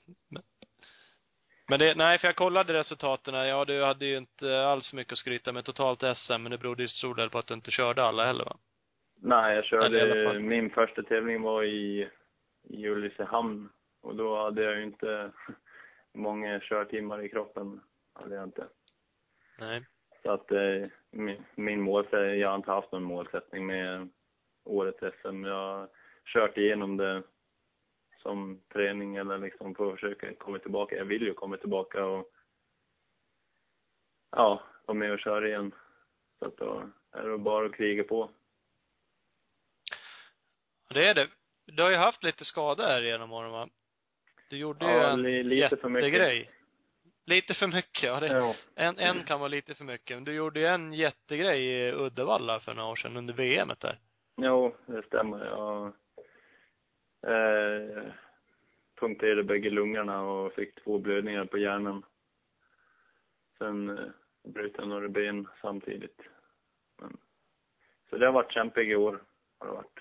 Men- det, nej, för jag kollade resultaten. Ja, du hade ju inte alls mycket att skryta med totalt SM, men det berodde ju till stor del på att du inte körde alla heller va? Nej, jag körde, min första tävling var i, i Ulricehamn. Och då hade jag ju inte <laughs> många körtimmar i kroppen. Hade jag inte. Nej. Så att eh, min, min målsättning, jag har inte haft någon målsättning med årets SM. Jag har kört igenom det som träning eller liksom för att försöka komma tillbaka. Jag vill ju komma tillbaka och ja, vara med och köra igen. Så att då är det bara att kriga på. Det är det. Du har ju haft lite skador här genom åren va? Du gjorde ju Ja, en li- lite för mycket. jättegrej. Lite för mycket, ja. Det, Ja. en, en kan vara lite för mycket. Men du gjorde ju en jättegrej i Uddevalla för några år sedan under VMet där. Jo, det stämmer. Jag eh, punkterade bägge lungorna och fick två blödningar på hjärnan. Sen eh, bröt jag några ben samtidigt. Men, så det har varit kämpigt i år. Har det varit.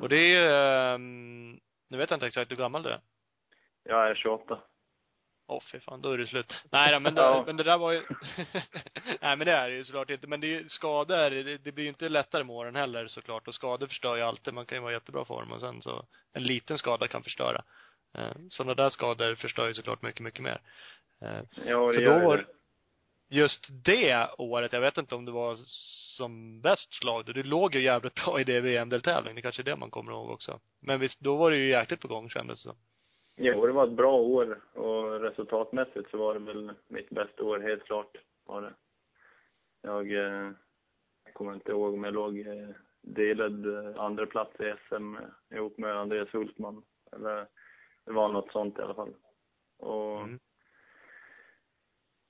Och det är ju, ehm, nu vet jag inte exakt hur gammal du är. Jag är 28. Åh fy fan, då är det slut. Nej då, men, <laughs> Ja. det, men det där var ju <laughs> Nej men det är det ju såklart inte. Men det är ju skador, det, det blir ju inte lättare med åren heller såklart. Och skador förstör ju alltid. Man kan ju vara i jättebra form och sen så, en liten skada kan förstöra. Eh, Sådana där skador förstör ju såklart mycket, mycket mer. Eh, Ja, det Så gör då var det. Just det året, jag vet inte om det var som bäst slag. Du låg ju jävligt bra i det VM-deltävlingen. Det kanske är det man kommer ihåg också. Men visst, då var det ju jäkligt på gång kändes det som. Jo, det var ett bra år och resultatmässigt så var det väl mitt bästa år, helt klart var det. Jag eh, kommer inte ihåg om jag låg eh, delad eh, andra plats i SM ihop med Andreas Hultman. Eller det var något sånt i alla fall. Och Mm.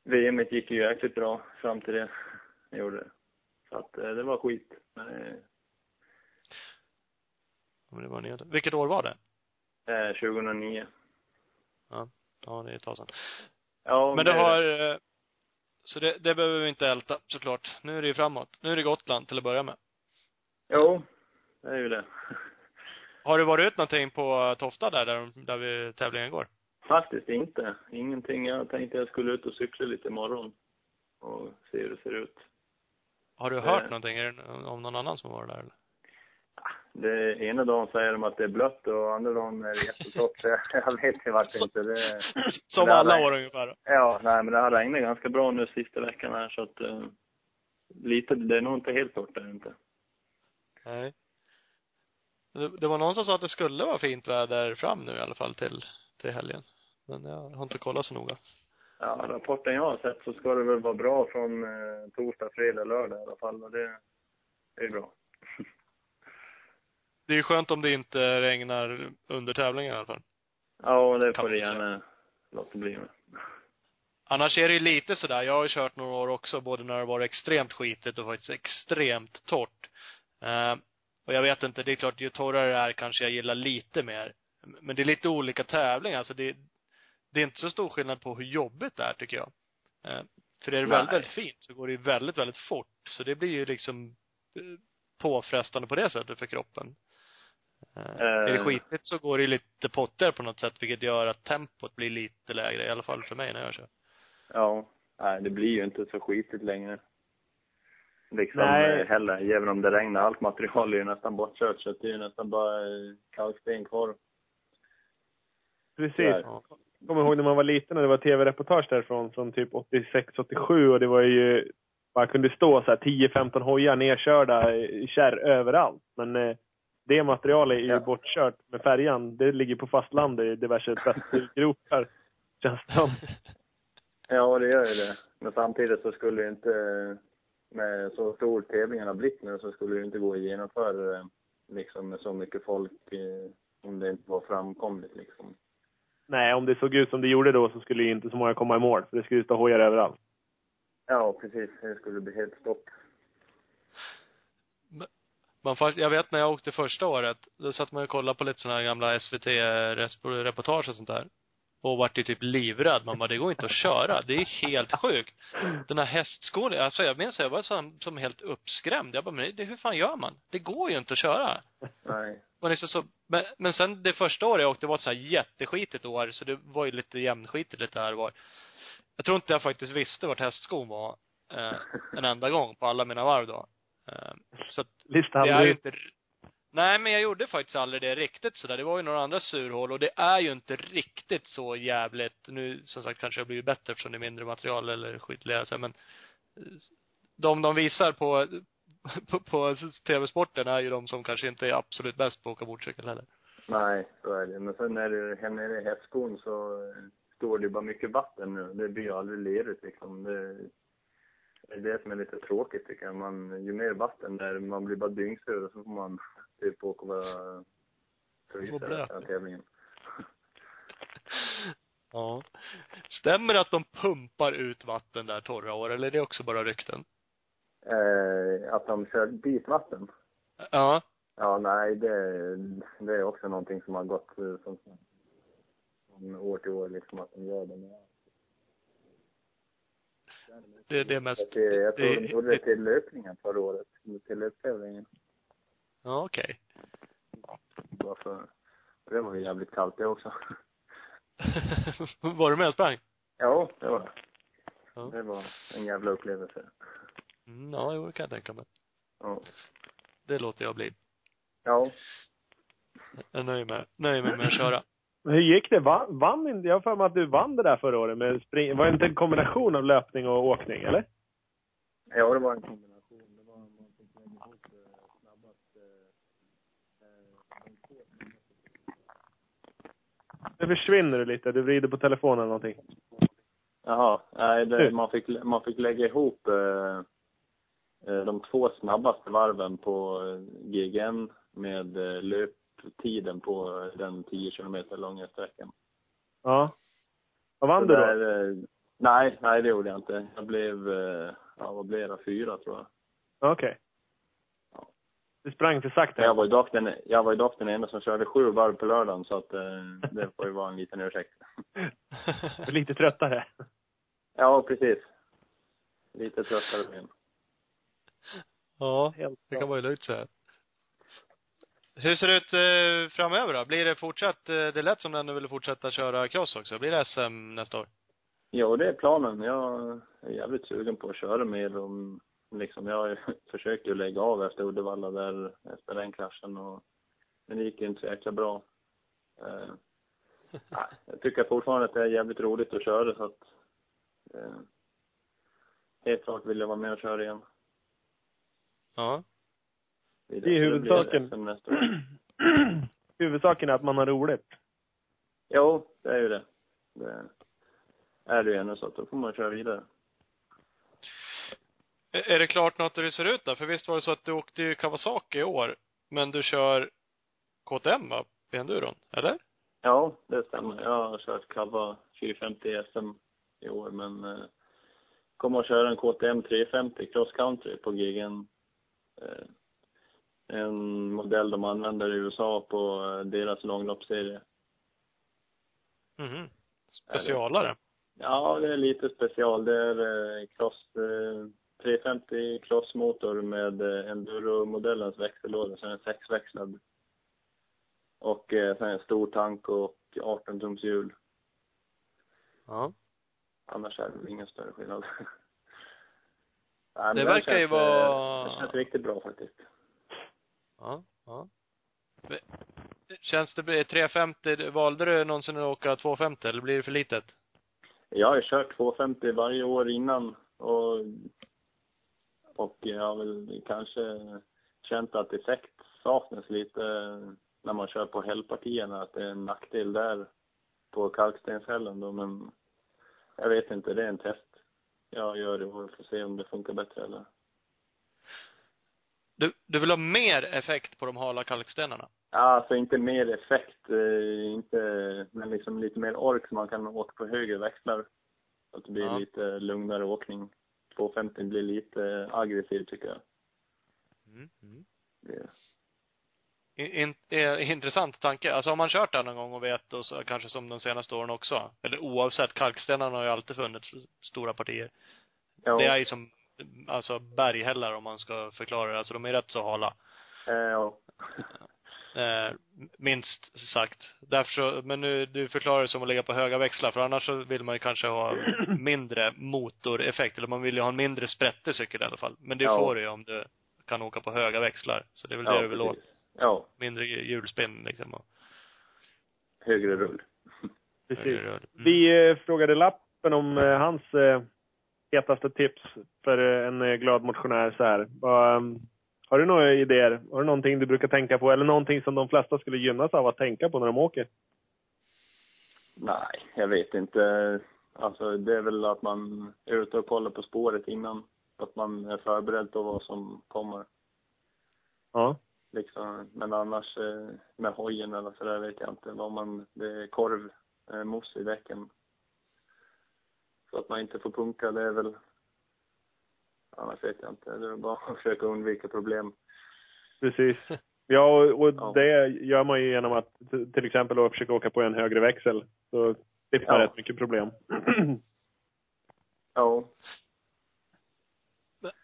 VM gick ju jäkligt bra fram till det. Jag gjorde det. Så att eh, det var skit. Men, eh, Om det var nya. Vilket år var det? eh, 2009. Ja. Ja, det är ett tag sedan. Ja, Men det är har, eh, så det, det behöver vi inte älta såklart. Nu är det ju framåt. Nu är det Gotland till att börja med. Jo, det är ju det. Har du varit ut någonting på Tofta där, där, där vi, tävlingen går? Faktiskt inte. Ingenting. Jag tänkte jag skulle ut och cykla lite imorgon och se hur det ser ut. Har du Eh. hört någonting? Är det om någon annan som varit där eller? Det ena dagen säger de att det är blött och andra dagen är det jättetorrt. Så <laughs> jag, <laughs> jag vet ju vart inte. Det, Som det alla hade- år ungefär. ja, nej men det har regnat ganska bra nu sista veckan här så att eh, lite, det är nog inte helt torrt där inte. Nej. Det, det var någon som sa att det skulle vara fint väder fram nu i alla fall till, till helgen. Men jag har inte kollat så noga. Ja, rapporten jag har sett så ska det väl vara bra från eh, torsdag, fredag, lördag i alla fall och det, det är bra. <laughs> Det är ju skönt om det inte regnar under tävlingen i alla fall. Ja, det får det gärna låta bli med. <laughs> Annars är det ju lite sådär, jag har ju kört några år också, både när det var extremt skitigt och faktiskt extremt torrt. Eh, och jag vet inte, det är klart, ju torrare det är kanske jag gillar lite mer. Men det är lite olika tävlingar, alltså det, det är inte så stor skillnad på hur jobbigt det är, tycker jag. Eh, för är det väldigt, väldigt fint så går det ju väldigt, väldigt fort. Så det blir ju liksom eh, påfrestande på det sättet för kroppen. Eh, är det skitigt så går det ju lite pottigare på något sätt, vilket gör att tempot blir lite lägre, i alla fall för mig när jag kör. Ja, nej det blir ju inte så skitigt längre. Liksom Nej. heller, även om det regnar. Allt material är ju nästan bortkört så det är ju nästan bara kalksten kvar. Precis. Ja. Kommer ihåg när man var liten och det var tv-reportage därifrån från typ 86, 87 och det var ju man kunde stå så här 10-15 hojar nerkörda i kärr överallt. Men eh, det materialet är ju Ja. bortkört med färjan. Det ligger på fastlandet i diverse tvättgropar. <laughs> Känns det som. Ja, det gör ju det. Men samtidigt så skulle det inte, med så stor tävlingen har blivit nu, så skulle det inte gå att genomföra det, liksom med så mycket folk eh, om det inte var framkomligt liksom. Nej, om det såg ut som det gjorde då så skulle ju inte så många komma i mål. För det skulle ju stå hojar överallt. Ja, precis. Det skulle bli helt stopp. Man jag vet när jag åkte första året, då satt man och kollade på lite sådana här gamla SVT-reportage och sånt där. Och vart ju typ livrädd. Man bara, det går inte att köra. Det är helt sjukt. Den här hästskon, alltså jag minns jag var som, som helt uppskrämd. Jag bara, men det, hur fan gör man? Det går ju inte att köra. Nej. Och liksom så, men, men sen det första året jag åkte var ett så här jätteskitigt år, så det var ju lite jämnskitigt lite här var. Jag tror inte jag faktiskt visste vart hästskon var, eh, en enda gång på alla mina varv då. Eh, så att Lista det är ju inte Nej, men jag gjorde faktiskt aldrig det riktigt sådär. Det var ju några andra surhål och det är ju inte riktigt så jävligt. Nu, som sagt, kanske jag blivit bättre eftersom det är mindre material eller skitligare så men eh, de de visar på, <laughs> på, på tv-sporten är ju de som kanske inte är absolut bäst på att åka motorcykel heller. Nej, så är det. Men sen när du här nere i hästskon så står det bara mycket vatten nu. Det blir ju aldrig lerigt liksom. Det, det är det som är lite tråkigt tycker jag. Man, ju mer vatten där, man blir bara dyngsur och så får man typ åka och vara av tävlingen. <laughs> Ja. Stämmer det att de pumpar ut vatten där torra år, eller är det också bara rykten? Eh, att de kör dit vatten. Ja. Ja, nej, det, det är också någonting som har gått eh, som, från år till år liksom att de gör det. Men Det, det är mest, det, jag tror de det- gjorde det till löpningen förra året. Till löptävlingen. ja okej. Bara för, det var ju jävligt kallt det också. <laughs> var du med och sprang? Ja, det var det. Ja. Det var en jävla upplevelse. Mm, ja, jo, det kan jag tänka mig. Ja. Det låter jag bli. Ja. Jag nöjer mig, nöjer mig med att köra. Hur gick det? Vann, vann inte? Jag har för mig att du vann det där förra året med spring. Var det inte en kombination av löpning och åkning, eller? Ja, det var en kombination. Det var man fick lägga ihop eh, snabbast eh, eh, Nu försvinner du lite. Du vrider på telefonen eller någonting. Jaha, nej, det, man, fick, man fick lägga ihop eh, de två snabbaste varven på eh, GGN med eh, löptiden på eh, den 10 kilometer långa sträckan. Ja. Vad vann du då? eh, nej, nej det gjorde jag inte. Jag blev, eh, ja vad blev det, fyra tror jag. Okej. Du sprang för sakta. Jag var ju dock den, jag var ju dock den enda som körde sju varv på lördagen så att eh, det får ju vara en liten ursäkt. Lite tröttare. Ja, precis. Lite tröttare ben. Ja, Helt det kan vara lugnt så här. Hur ser det ut eh, framöver då? Blir det fortsatt, eh, det lät som den du ville fortsätta köra cross också. Blir det SM nästa år? Jo, det är planen. Jag är jävligt sugen på att köra mer. Och, liksom, jag <laughs> har ju ju lägga av efter Uddevalla där, efter den kraschen. Och, men det gick ju inte så jäkla bra. Eh, <laughs> jag tycker fortfarande att det är jävligt roligt att köra så att eh, helt klart vill jag vara med och köra igen. Ja. Det är huvudsaken. <clears throat> Huvudsaken är att man har roligt. Jo, det är ju det. Det är det ju ännu så att då får man köra vidare. Är det klart något hur det ser ut där? För visst var det så att du åkte ju Kawasaki i år, men du kör KTM va? I enduron, eller? Ja, det stämmer. Jag har kört Kava 450 SM i år, men eh, kommer att köra en KTM 350 cross country på gigen. Eh, en modell de använder i USA på eh, deras långloppsserie. Mhm. Specialare. Ja, det är lite special. Det är eh, cross, eh, 350 crossmotor med enduro-modellens växellåda, så den är sexväxlad. Och sen en stor tank och 18 tums hjul. Ja. Annars är det ingen större skillnad. <laughs> Det den verkar ju känns, vara- eh, Det känns riktigt bra faktiskt. Ja, ja. Känns det, 350, valde du någonsin att åka 250 eller blir det för litet? Jag har ju kört 250 varje år innan och, och jag har väl kanske känt att effekt saknas lite när man kör på hällpartierna, att det är en nackdel där på kalkstenshällen då, men jag vet inte, det är en test jag gör i år, får se om det funkar bättre eller. Du, du vill ha mer effekt på de hala kalkstenarna? Ja, alltså inte mer effekt, eh, inte, men liksom lite mer ork så man kan åka på högre växlar. Så att det blir Ja. lite lugnare åkning. 250 blir lite aggressiv tycker jag. Mm. Mm. Det, In, in, intressant tanke. Alltså har man kört den någon gång och vet, och så, kanske som de senaste åren också, eller oavsett, kalkstenarna har ju alltid funnits stora partier. ja, Det är ju som, alltså berghällar om man ska förklara det. Alltså de är rätt så hala. eh, ja. <laughs> Eh, minst sagt. Därför så, men nu, du förklarar det som att lägga på höga växlar, för annars så vill man ju kanske ha <clears throat> mindre motoreffekt, eller man vill ju ha en mindre sprättig cykel i alla fall. Men det Ja. får du ju om du kan åka på höga växlar. Så det är väl det ja, du vill åt. Ja, Mindre hjulspinn liksom. Och högre rull. <laughs> Precis. högre rör. Mm. Vi eh, frågade Lappen om eh, hans eh, hetaste tips för eh, en eh, glad motionär så här. Ehm, har du några idéer? Har du någonting du brukar tänka på? Eller någonting som de flesta skulle gynnas av att tänka på när de åker? Nej, jag vet inte. Alltså det är väl att man är ute och kollar på spåret innan. Att man är förberedd på vad som kommer. Ja. Liksom. Men annars eh, med hojen eller sådär vet jag inte. Vad man, det är korv, eh, mos i däcken. Så att man inte får punka, det är väl... Annars vet jag inte. Det är bara att <laughs> försöka undvika problem. Precis. Ja, och, och Ja. det gör man ju genom att till exempel då försöka åka på en högre växel. Så slipper man Ja. rätt mycket problem. <clears throat> Ja,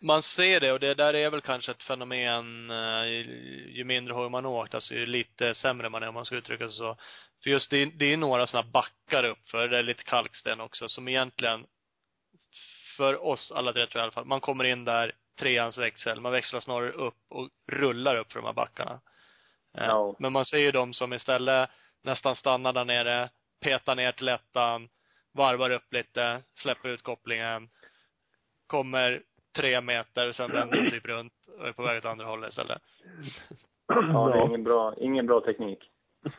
Man ser det och det där är väl kanske ett fenomen eh, ju- mindre hoj man åkt, alltså ju lite sämre man är om man ska uttrycka sig så. För just det, det är några sådana backar uppför, det är lite kalksten också, som egentligen för oss alla tre tror jag i alla fall, man kommer in där, treans växel, man växlar snarare upp och rullar upp för de här backarna. Eh, Ja. Men man ser ju de som istället nästan stannar där nere, petar ner till ettan, varvar upp lite, släpper ut kopplingen, kommer tre meter, sen vänder de typ runt och är på väg åt andra hållet istället. ja det är ingen bra, ingen bra teknik. <laughs>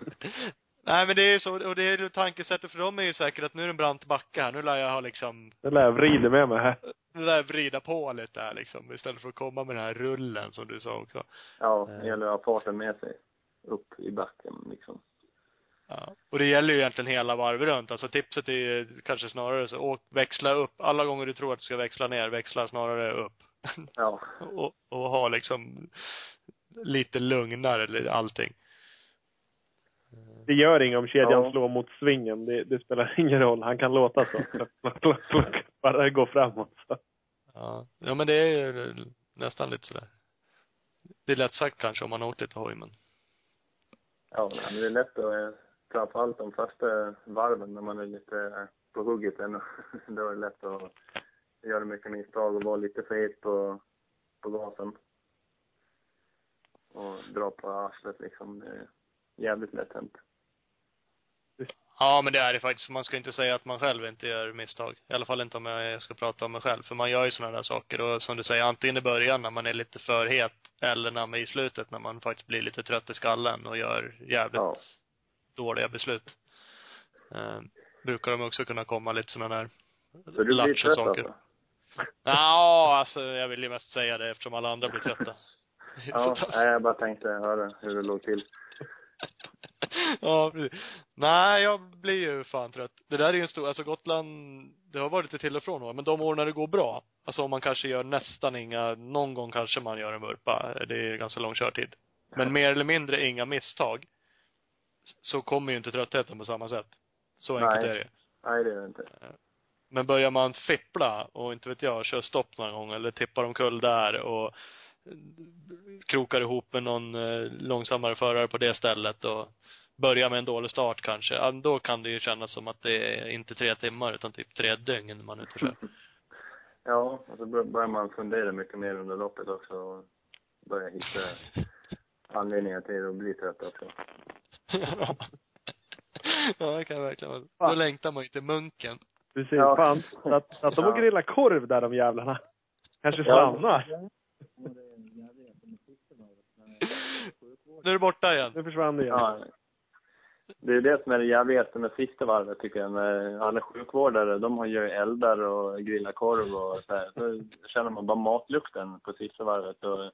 Nej men det är ju så, och det är ju tankesättet för dem är ju säkert att nu är det en brant backe här, nu lär jag ha liksom, Det lär jag vrida med mig här. nu lär jag vrida på lite här liksom, istället för att komma med den här rullen som du sa också. Ja, Eh. det gäller att ha farten med sig. Upp i backen liksom. Ja. Och det gäller ju egentligen hela varv runt. Alltså tipset är ju kanske snarare så, åk, växla upp. Alla gånger du tror att du ska växla ner, växla snarare upp. Ja, <laughs> och, och ha liksom lite lugnare eller allting. Det gör inget om kedjan Ja. slår mot svingen. Det, det spelar ingen roll. Han kan låta så. <laughs> Bara går framåt. Så. Ja. Ja men det är ju nästan lite sådär. Det är lätt sagt kanske om man har åkt lite hoj men. ja men det är lätt att, framförallt de första varven när man är lite på hugget ännu. <laughs> Då är det lätt att göra mycket misstag och vara lite för het på, på gasen. Och dra på arslet liksom. Det är jävligt lätt hänt. Ja men det är det faktiskt. Man ska inte säga att man själv inte gör misstag. I alla fall inte om jag ska prata om mig själv. För man gör ju sådana där saker. Och som du säger, antingen i början när man är lite för het. Eller när man i slutet när man faktiskt blir lite trött i skallen och gör jävligt Ja. Dåliga beslut. Eh, brukar de också kunna komma lite sådana där Så du blir trött saker. alltså? Ja, alltså jag vill ju mest säga det eftersom alla andra blir trötta. Ja, <laughs> nej, jag bara tänkte höra hur det låg till. <laughs> ja, precis. Nej, jag blir ju fan trött. Det där är ju en stor, alltså Gotland, det har varit lite till och från men de år när det går bra, alltså om man kanske gör nästan inga, någon gång kanske man gör en vurpa, det är ganska lång körtid. Men mer eller mindre inga misstag, så kommer ju inte tröttheten på samma sätt. Så enkelt Nej. är det Nej, det är det inte. Men börjar man fippla och inte vet jag, kör stopp någon gång eller tippar omkull där och eh, krokar ihop med någon eh, långsammare förare på det stället och börjar med en dålig start kanske, ja, då kan det ju kännas som att det är inte tre timmar utan typ tre dygn när man är ute och kör. <laughs> Ja, och så bör- börjar man fundera mycket mer under loppet också och börja hitta <laughs> anledningar till att bli trött också. <laughs> ja. ja, det kan jag verkligen vara. Då längtar man ju till munken. Precis. Ja. Fan, att, att de och Ja. grillar korv där de jävlarna. Kanske Ja. stannar. nu är du borta igen. Nu försvann det igen. Ja. Det är det som är det jävligaste med sista varvet tycker jag. När alla sjukvårdare, de har ju eldar och grillar korv och så här. Så känner man bara matlukten på sista varvet och,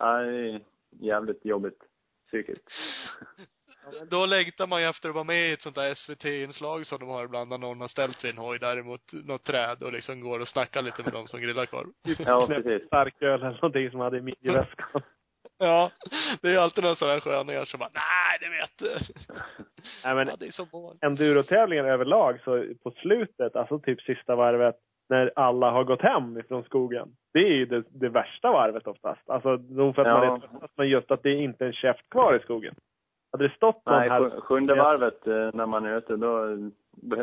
ja, är jävligt jobbigt psykiskt. Då längtar man ju efter att vara med i ett sånt där SVT-inslag som de har ibland när någon har ställt sin hoj där emot något träd och liksom går och snackar lite med dem som grillar korv. <laughs> Ja, Knäpp precis. starköl eller någonting som hade i midjeväskan. <laughs> Ja. Det är ju alltid sån här sköningar som bara, nej det vet du. Nej men Ja, det är så mål. endurotävlingar överlag så på slutet, alltså typ sista varvet, när alla har gått hem ifrån skogen. Det är ju det, det värsta varvet oftast. Alltså nog för att man Ja. är trött, men just att det är inte är en käft kvar i skogen. Hade det stått någon Nej, här... sj- sjunde varvet eh, när man är ute, då,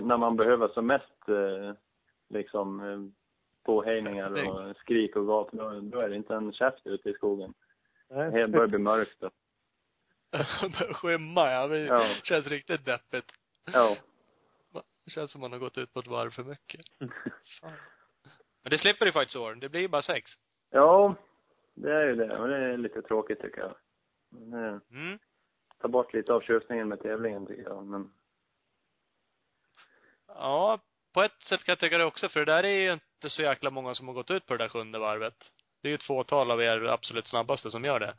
när man behöver som mest eh, liksom eh, påhejningar och skrik och gap, då, då är det inte en käft ute i skogen. Nej. Det börjar bli mörkt då. <laughs> Börjar skymma, ja. Det Ja. känns riktigt deppigt. Ja. Det känns som man har gått ut på ett varv för mycket. Fan. <laughs> Men det slipper ju faktiskt år. Det blir ju bara sex. Ja, det är ju det. Och det är lite tråkigt tycker jag. Men det Mm. tar bort lite av tjusningen med tävlingen tycker jag. Men Ja, på ett sätt kan jag tycka det också, för det där är ju inte så jäkla många som har gått ut på det där sjunde varvet. Det är ju ett fåtal av er absolut snabbaste som gör det.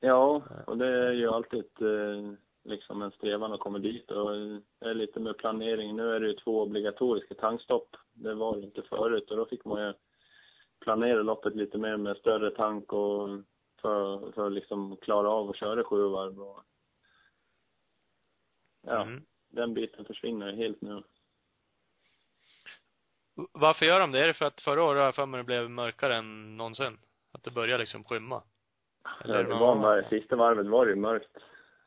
ja, och det är ju alltid eh, liksom en strävan att komma dit och det är lite med planering. Nu är det ju två obligatoriska tankstopp. Det var det inte förut och då fick man ju planera loppet lite mer med större tank och för, för att liksom klara av att köra sju varv och ja, Mm. den biten försvinner helt nu. Varför gör de det? Är det för att förra året har jag för mig det blev mörkare än någonsin? Att det börjar liksom skymma? Eller Ja, det var bara, sista varvet var det ju mörkt.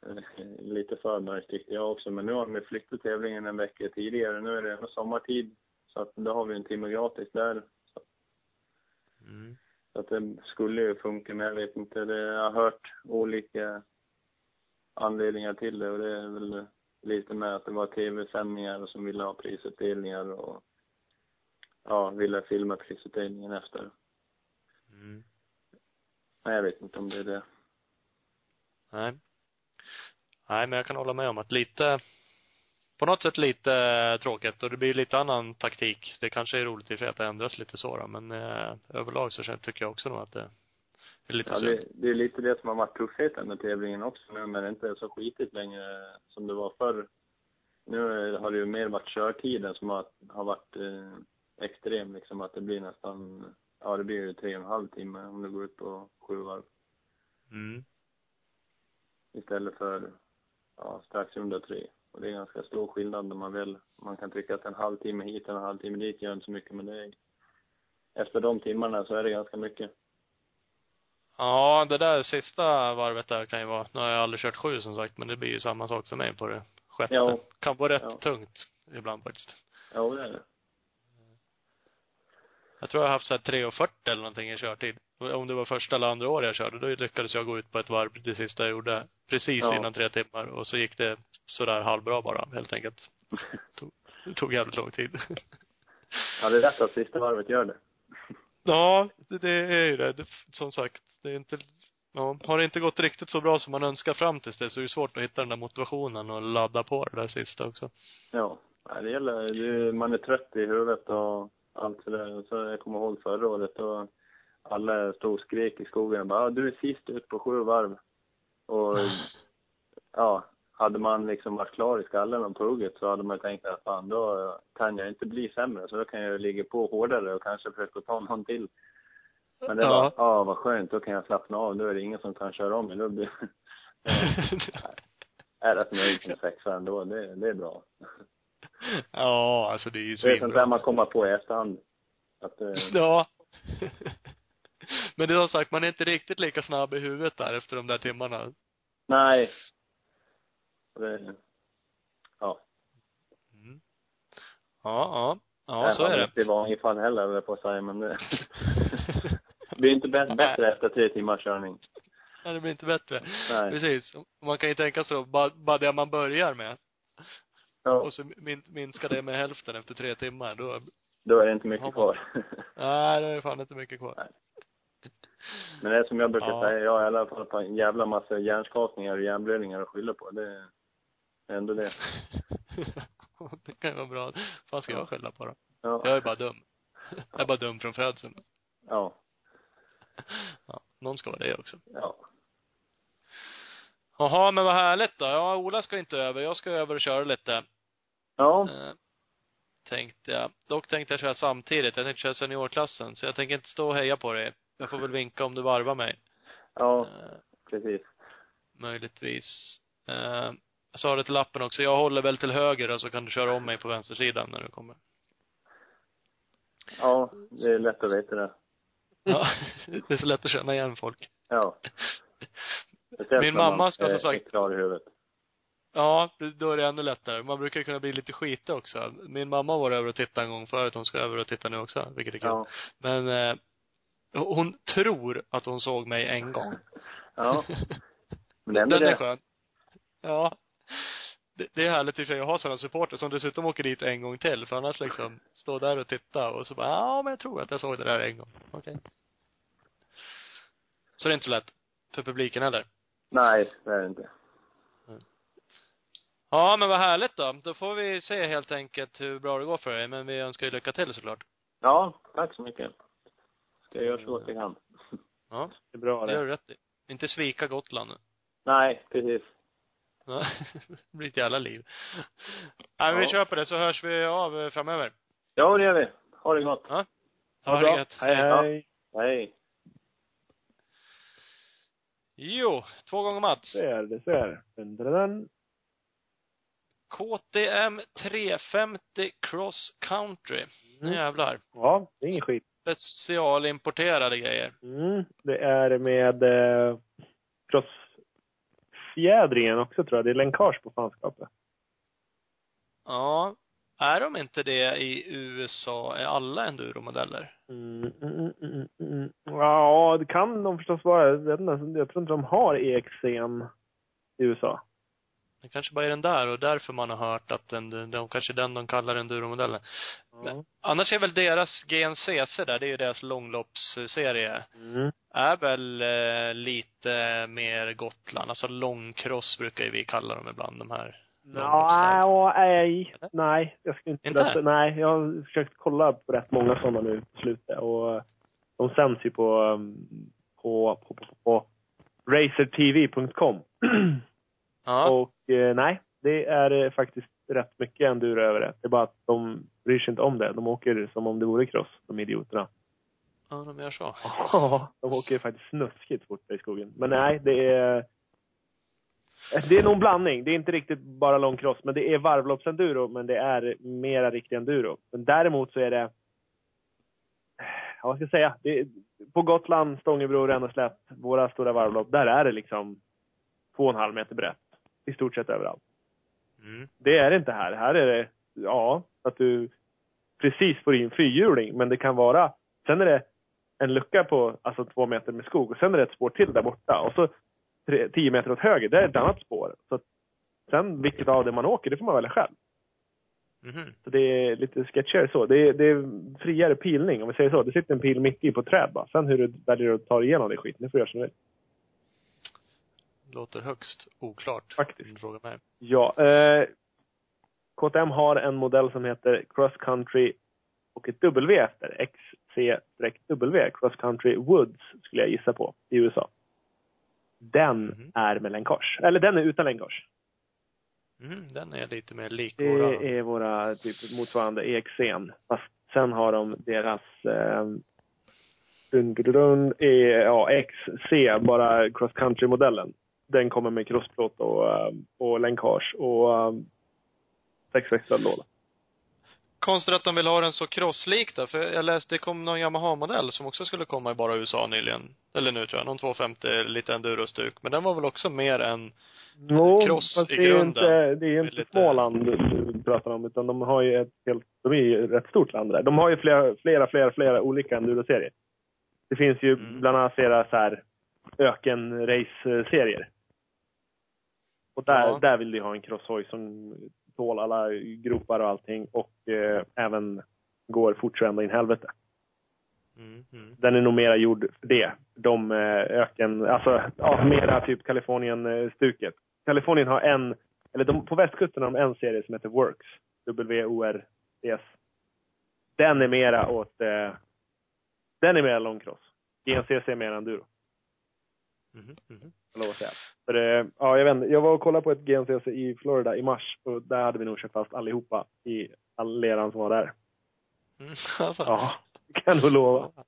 Eh, Lite för mörkt tyckte jag också. Men nu har de flyttat tävlingen en vecka tidigare. Nu är det ändå sommartid. Så att då har vi en timme gratis där. Mm. Så att det skulle ju funka, men jag vet inte. Det, jag har hört olika anledningar till det och det är väl lite med att det var tv-sändningar som ville ha prisutdelningar och ja, ville filma prisutdelningen efter. Mm. Men jag vet inte om det är det. Nej. Nej, men jag kan hålla med om att lite, på något sätt lite tråkigt och det blir lite annan taktik. Det kanske är roligt i och för att det ändras lite så då, men eh, överlag så tycker jag också nog att det är lite Ja, synd. det, det är lite det som har varit tuffheten med tävlingen också nu när det inte är så skitigt längre som det var förr. Nu har det ju mer varit körtiden som har, har varit eh, extrem liksom att det blir nästan, ja det blir ju tre och en halv timme om du går ut på sju varv Mm. Istället för ja, strax under tre. Och det är ganska stor skillnad om man vill. Man kan tycka att en halvtimme hit och en halvtimme dit gör inte så mycket men det är, efter de timmarna så är det ganska mycket. Ja, det där sista varvet där kan ju vara, nu har jag aldrig kört sju som sagt, men det blir ju samma sak för mig på det sjätte. Ja. Kan vara rätt Ja. tungt ibland faktiskt. Ja, det är det. Jag tror jag har haft så här 3.40 eller någonting i körtid. Om det var första eller andra året jag körde, då lyckades jag gå ut på ett varv det sista jag gjorde. Precis Ja. innan tre timmar. Och så gick det sådär halvbra bara, helt enkelt. <laughs> Tog, det tog jävligt lång tid. <laughs> Ja, det är rätt att sista varvet gör det. <laughs> ja, det, det är ju det. det. Som sagt, det är inte, ja, har det inte gått riktigt så bra som man önskar fram tills det så är det svårt att hitta den där motivationen och ladda på det där sista också. Ja, det gäller, det, man är trött i huvudet och allt sådär. Så jag kommer ihåg förra året och alla stod och skrek i skogen och bara, "Ah, du är sist ut på sju varv. Och <laughs> ja, hade man liksom varit klar i skallen om hugget så hade man tänkt att fan då kan jag inte bli sämre så då kan jag ligga på hårdare och kanske försöka ta någon till. Men det Ja. var, ja vad skönt, då kan jag slappna av, då är det ingen som kan köra om mig. Då blir, <laughs> jag är rätt nöjd som sexa ändå, det, det är bra. ja, alltså det är ju Det är sånt svinbra. där man kommer på i efterhand. Att, eh, Ja. <laughs> Men det är som sagt, man är inte riktigt lika snabb i huvudet där efter de där timmarna. nej. Det, ja. Mm. Ja, ja. Ja, Jag så har är det. inte i vanliga fall heller, höll på att säga, men det <laughs> det blir inte bättre, bättre efter tre timmars körning. Ja, det blir inte bättre. Nej. Precis. Man kan ju tänka så, bara, bara det man börjar med. Ja, Och så min, minskar det med hälften efter tre timmar, då, då är det inte mycket kvar. nej, det är fan inte mycket kvar. Nej. Men det är som jag brukar Ja. säga, jag har i alla fall på en jävla massa hjärnskakningar och hjärnblödningar att skylla på. Det är ändå det. <laughs> det kan ju vara bra. Vad ska jag skylla på då? Ja. Jag är bara dum. Jag är bara dum från födseln. Ja. <laughs> Ja, någon ska vara det också. Ja. Jaha, men vad härligt då. Ja, Ola ska inte över. Jag ska över och köra lite. Ja. Eh, tänkte jag. Dock tänkte jag köra samtidigt. Jag tänkte köra seniorklassen. Så jag tänker inte stå och heja på dig. Jag får väl vinka om du varvar mig. Ja, Eh, precis. möjligtvis. Eh, jag sa det till lappen också. Jag håller väl till höger och så kan du köra om mig på vänstersidan när du kommer. Ja, det är lätt att veta det. Ja, <laughs> det är så lätt att känna igen folk. Ja. <laughs> Min mamma ska som sagt- är klar i huvudet. Ja, då är det ännu lättare. Man brukar kunna bli lite skitig också. Min mamma var över och tittade en gång förut. Hon ska över och titta nu också, vilket är kul. Ja. Men eh, hon tror att hon såg mig en gång. Ja. <laughs> Men det är Den är skön. Ja. Det, det är härligt i och för sig att ha sådana supporter som dessutom åker dit en gång till. För annars liksom, stå där och titta och så bara, ja men jag tror att jag såg det där en gång. Okej. Så det är inte så lätt. För publiken heller. Nej, det är det inte. Ja, men vad härligt då. Då får vi se helt enkelt hur bra det går för dig. Men vi önskar ju lycka till såklart. Ja, tack så mycket. Jag göra så gott jag kan. Ja, Det är bra det gör det. du rätt i. Inte svika Gotland nu. Nej, precis. Ja, <laughs> det blir ett jävla liv. Nej, men vi Ja. kör på det så hörs vi av eh, framöver. Ja, det gör vi. Ha det gott. Ja. Ha Ha det gött. Hej, hej. Hej. Jo, två gånger Mats. Så är det, så är det. KTM 350 Cross Country. Nu Mm. jävlar. Ja, det är ingen skit. Specialimporterade grejer. Mm. Det är med eh, crossfjädringen också tror jag. Det är länkage på fanskapet. Ja. Är de inte det i USA, är alla enduromodeller? Mm, mm, mm, mm, mm. Ja, det kan de förstås vara. Jag, vet inte, jag tror inte de har EXC'n i USA. Det kanske bara är den där och därför man har hört att den, de kanske är den de kallar enduromodellen. Ja. Annars är väl deras GNCC där, det är ju deras långloppsserie, Mm. är väl eh, lite mer Gotland. Alltså långcross brukar ju vi kalla dem ibland, de här Ja, nej, nej. Jag ska inte, Inte? berätta. Nej, jag har försökt kolla på rätt många sådana nu på slutet. Och de sänds ju på, um, på, på, på, på racertv.com. <clears throat> Ja. Och eh, nej, det är eh, faktiskt rätt mycket enduro över det. Det är bara att de bryr sig inte om det. De åker som om det vore cross, de idioterna. ja, de gör så. Ja, de åker faktiskt snuskigt fort i skogen. Men nej, det är... Det är nog en blandning. Det är inte riktigt bara långcross, men det är varvloppsenduro, men det är mera riktig enduro. Men däremot så är det... Ja, vad ska jag säga? Är, på Gotland, Stångebro, Ränneslätt, våra stora varvlopp, där är det liksom två och en halv meter brett. I stort sett överallt. Mm. Det är det inte här. Här är det, ja, att du precis får in fyrhjuling, men det kan vara, sen är det en lucka på alltså två meter med skog och sen är det ett spår till där borta och så tre, tio meter åt höger, där är ett annat spår. Så sen vilket av det man åker, det får man välja själv. Mhm. Så det är lite sketchigare så. Det är, det är friare pilning, om vi säger så. Det sitter en pil mitt i på träd bara. Sen hur du väljer att ta dig igenom det skiten, det får du göra som du vill. Låter högst oklart. Faktiskt. frågar mig. Ja. Eh, KTM har en modell som heter Cross Country och ett W efter. XC-W. Cross Country Woods skulle jag gissa på i USA. Den Mhm. är med länkage. Eller den är utan länkage. Mhm, den är lite mer lik våra. Det är våra typ motsvarande EXC'n. Fast sen har de deras eh, dun, e, ja, XC, bara cross country-modellen. Den kommer med crossplåt och, eh, och länkage och eh, sexväxlad låda. Konstigt att de vill ha den så crosslik då, för jag läste det kom någon Yamaha-modell som också skulle komma i bara USA nyligen. Eller nu tror jag, någon 250 lite enduro-stuk. Men den var väl också mer än, Jo, Cross fast i det grunden. inte, det är inte Lite- Småland du pratar om, utan de har ju ett helt, de är ju ett rätt stort land där. De har ju flera, flera, flera, flera olika enduroserier. Det finns ju Mm. bland annat flera så här öken-race-serier. Och där, Ja. där vill de ha en crosshoj som tål alla gropar och allting och eh, även går fort så ända in i helvete. Mm, mm. Den är nog mera gjord för det. De eh, öken, alltså ja, mera typ Kalifornien-stuket. Kalifornien har en, eller de, på västkusten har de en serie som heter Works. W-O-R-S. Den är mera åt, eh, den är mera långcross. GNCC är mera enduro. Jag lov att säga. För, eh, ja, jag, vet, jag var och kollade på ett GNCC i Florida i mars och där hade vi nog kört fast allihopa i all leran som var där. Mm, <laughs> alltså. Ja, det kan nog lova. <laughs>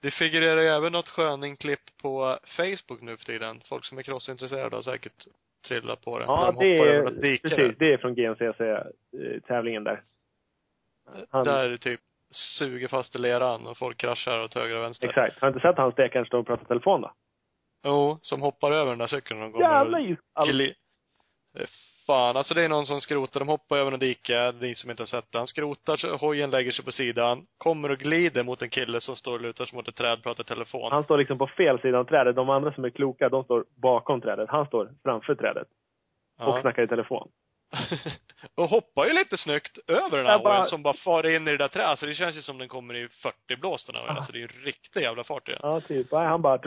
Det figurerar ju även något sköningklipp på Facebook nu för tiden. Folk som är crossintresserade har säkert trillat på det. Ja, När de det är, precis, det är från GNCC-tävlingen där. Han- Där typ suger fast i leran och folk kraschar åt höger och vänster. Exakt. Har du inte sett han stekaren stå och prata telefon då? Jo, som hoppar över den där cykeln och kommer Jävla och gli... Eh, Fan, alltså det är någon som skrotar, de hoppar över en dike, ni som inte har sett det. Han skrotar, så hojen lägger sig på sidan, kommer och glider mot en kille som står och lutar sig mot ett träd, pratar telefon. Han står liksom på fel sida av trädet. De andra som är kloka, de står bakom trädet. Han står framför trädet och Ja. snackar i telefon. <laughs> och hoppar ju lite snyggt över den här bara- hojen som bara far in i det där trädet. Alltså det känns ju som den kommer i 40 blås den här hojen. Ah. Alltså det är ju riktig jävla fart i den. Ja, typ. Han bara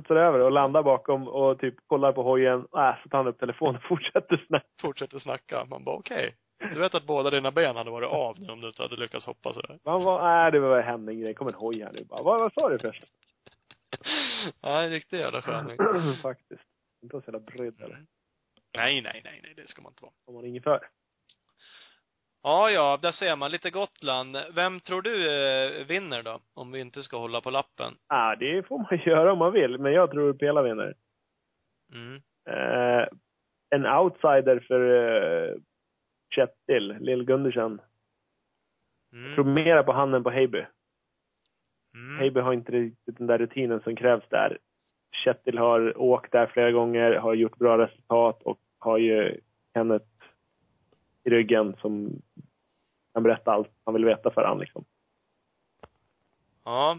studsar över och landar bakom och typ kollar på hojen. Äh, så tar han upp telefonen och <laughs> fortsätter snacka. Fortsätter snacka. Man bara okej. Du vet att båda dina ben hade varit av nu om du inte hade lyckats hoppa sådär. Han var, äh, det var Henning, det kom en hoj här nu bara. Vad, vad sa du förresten? <laughs> Nej, riktig jävla sköning. <clears throat> Faktiskt. Inte så jävla brydd eller. Nej, nej, nej, nej, det ska man inte vara. Om man inget för. Ja, ja, där ser man. Lite Gotland. Vem tror du eh, vinner då? Om vi inte ska hålla på lappen. Ja, det får man <laughs> göra om man vill, men jag tror Pela vinner. Mm. Eh, en outsider för eh, Kjetil, Lill-Gundersen. Jag tror Mm. mera på han än på Heiby. Mm. Heiby har inte riktigt den där rutinen som krävs där. Kjetil har åkt där flera gånger, har gjort bra resultat och har ju Kenneth i ryggen som kan berätta allt han vill veta för han liksom. Ja.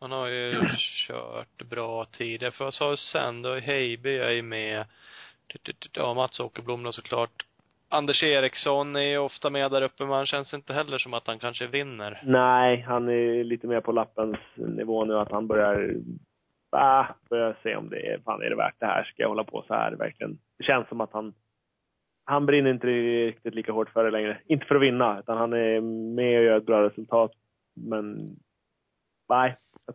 Han har ju kört bra tider. För vad sa du sen då? Heiby är ju med. Ja, Mats Åkerblom då såklart. Anders Eriksson är ju ofta med där uppe, men han känns inte heller som att han kanske vinner. Nej, han är lite mer på lappens nivå nu att han börjar, ah, börjar se om det är, fan är det värt det här? Ska jag hålla på så här verkligen? Det känns som att han, han brinner inte riktigt lika hårt för det längre. Inte för att vinna, utan han är med och gör ett bra resultat. Men, nej. Jag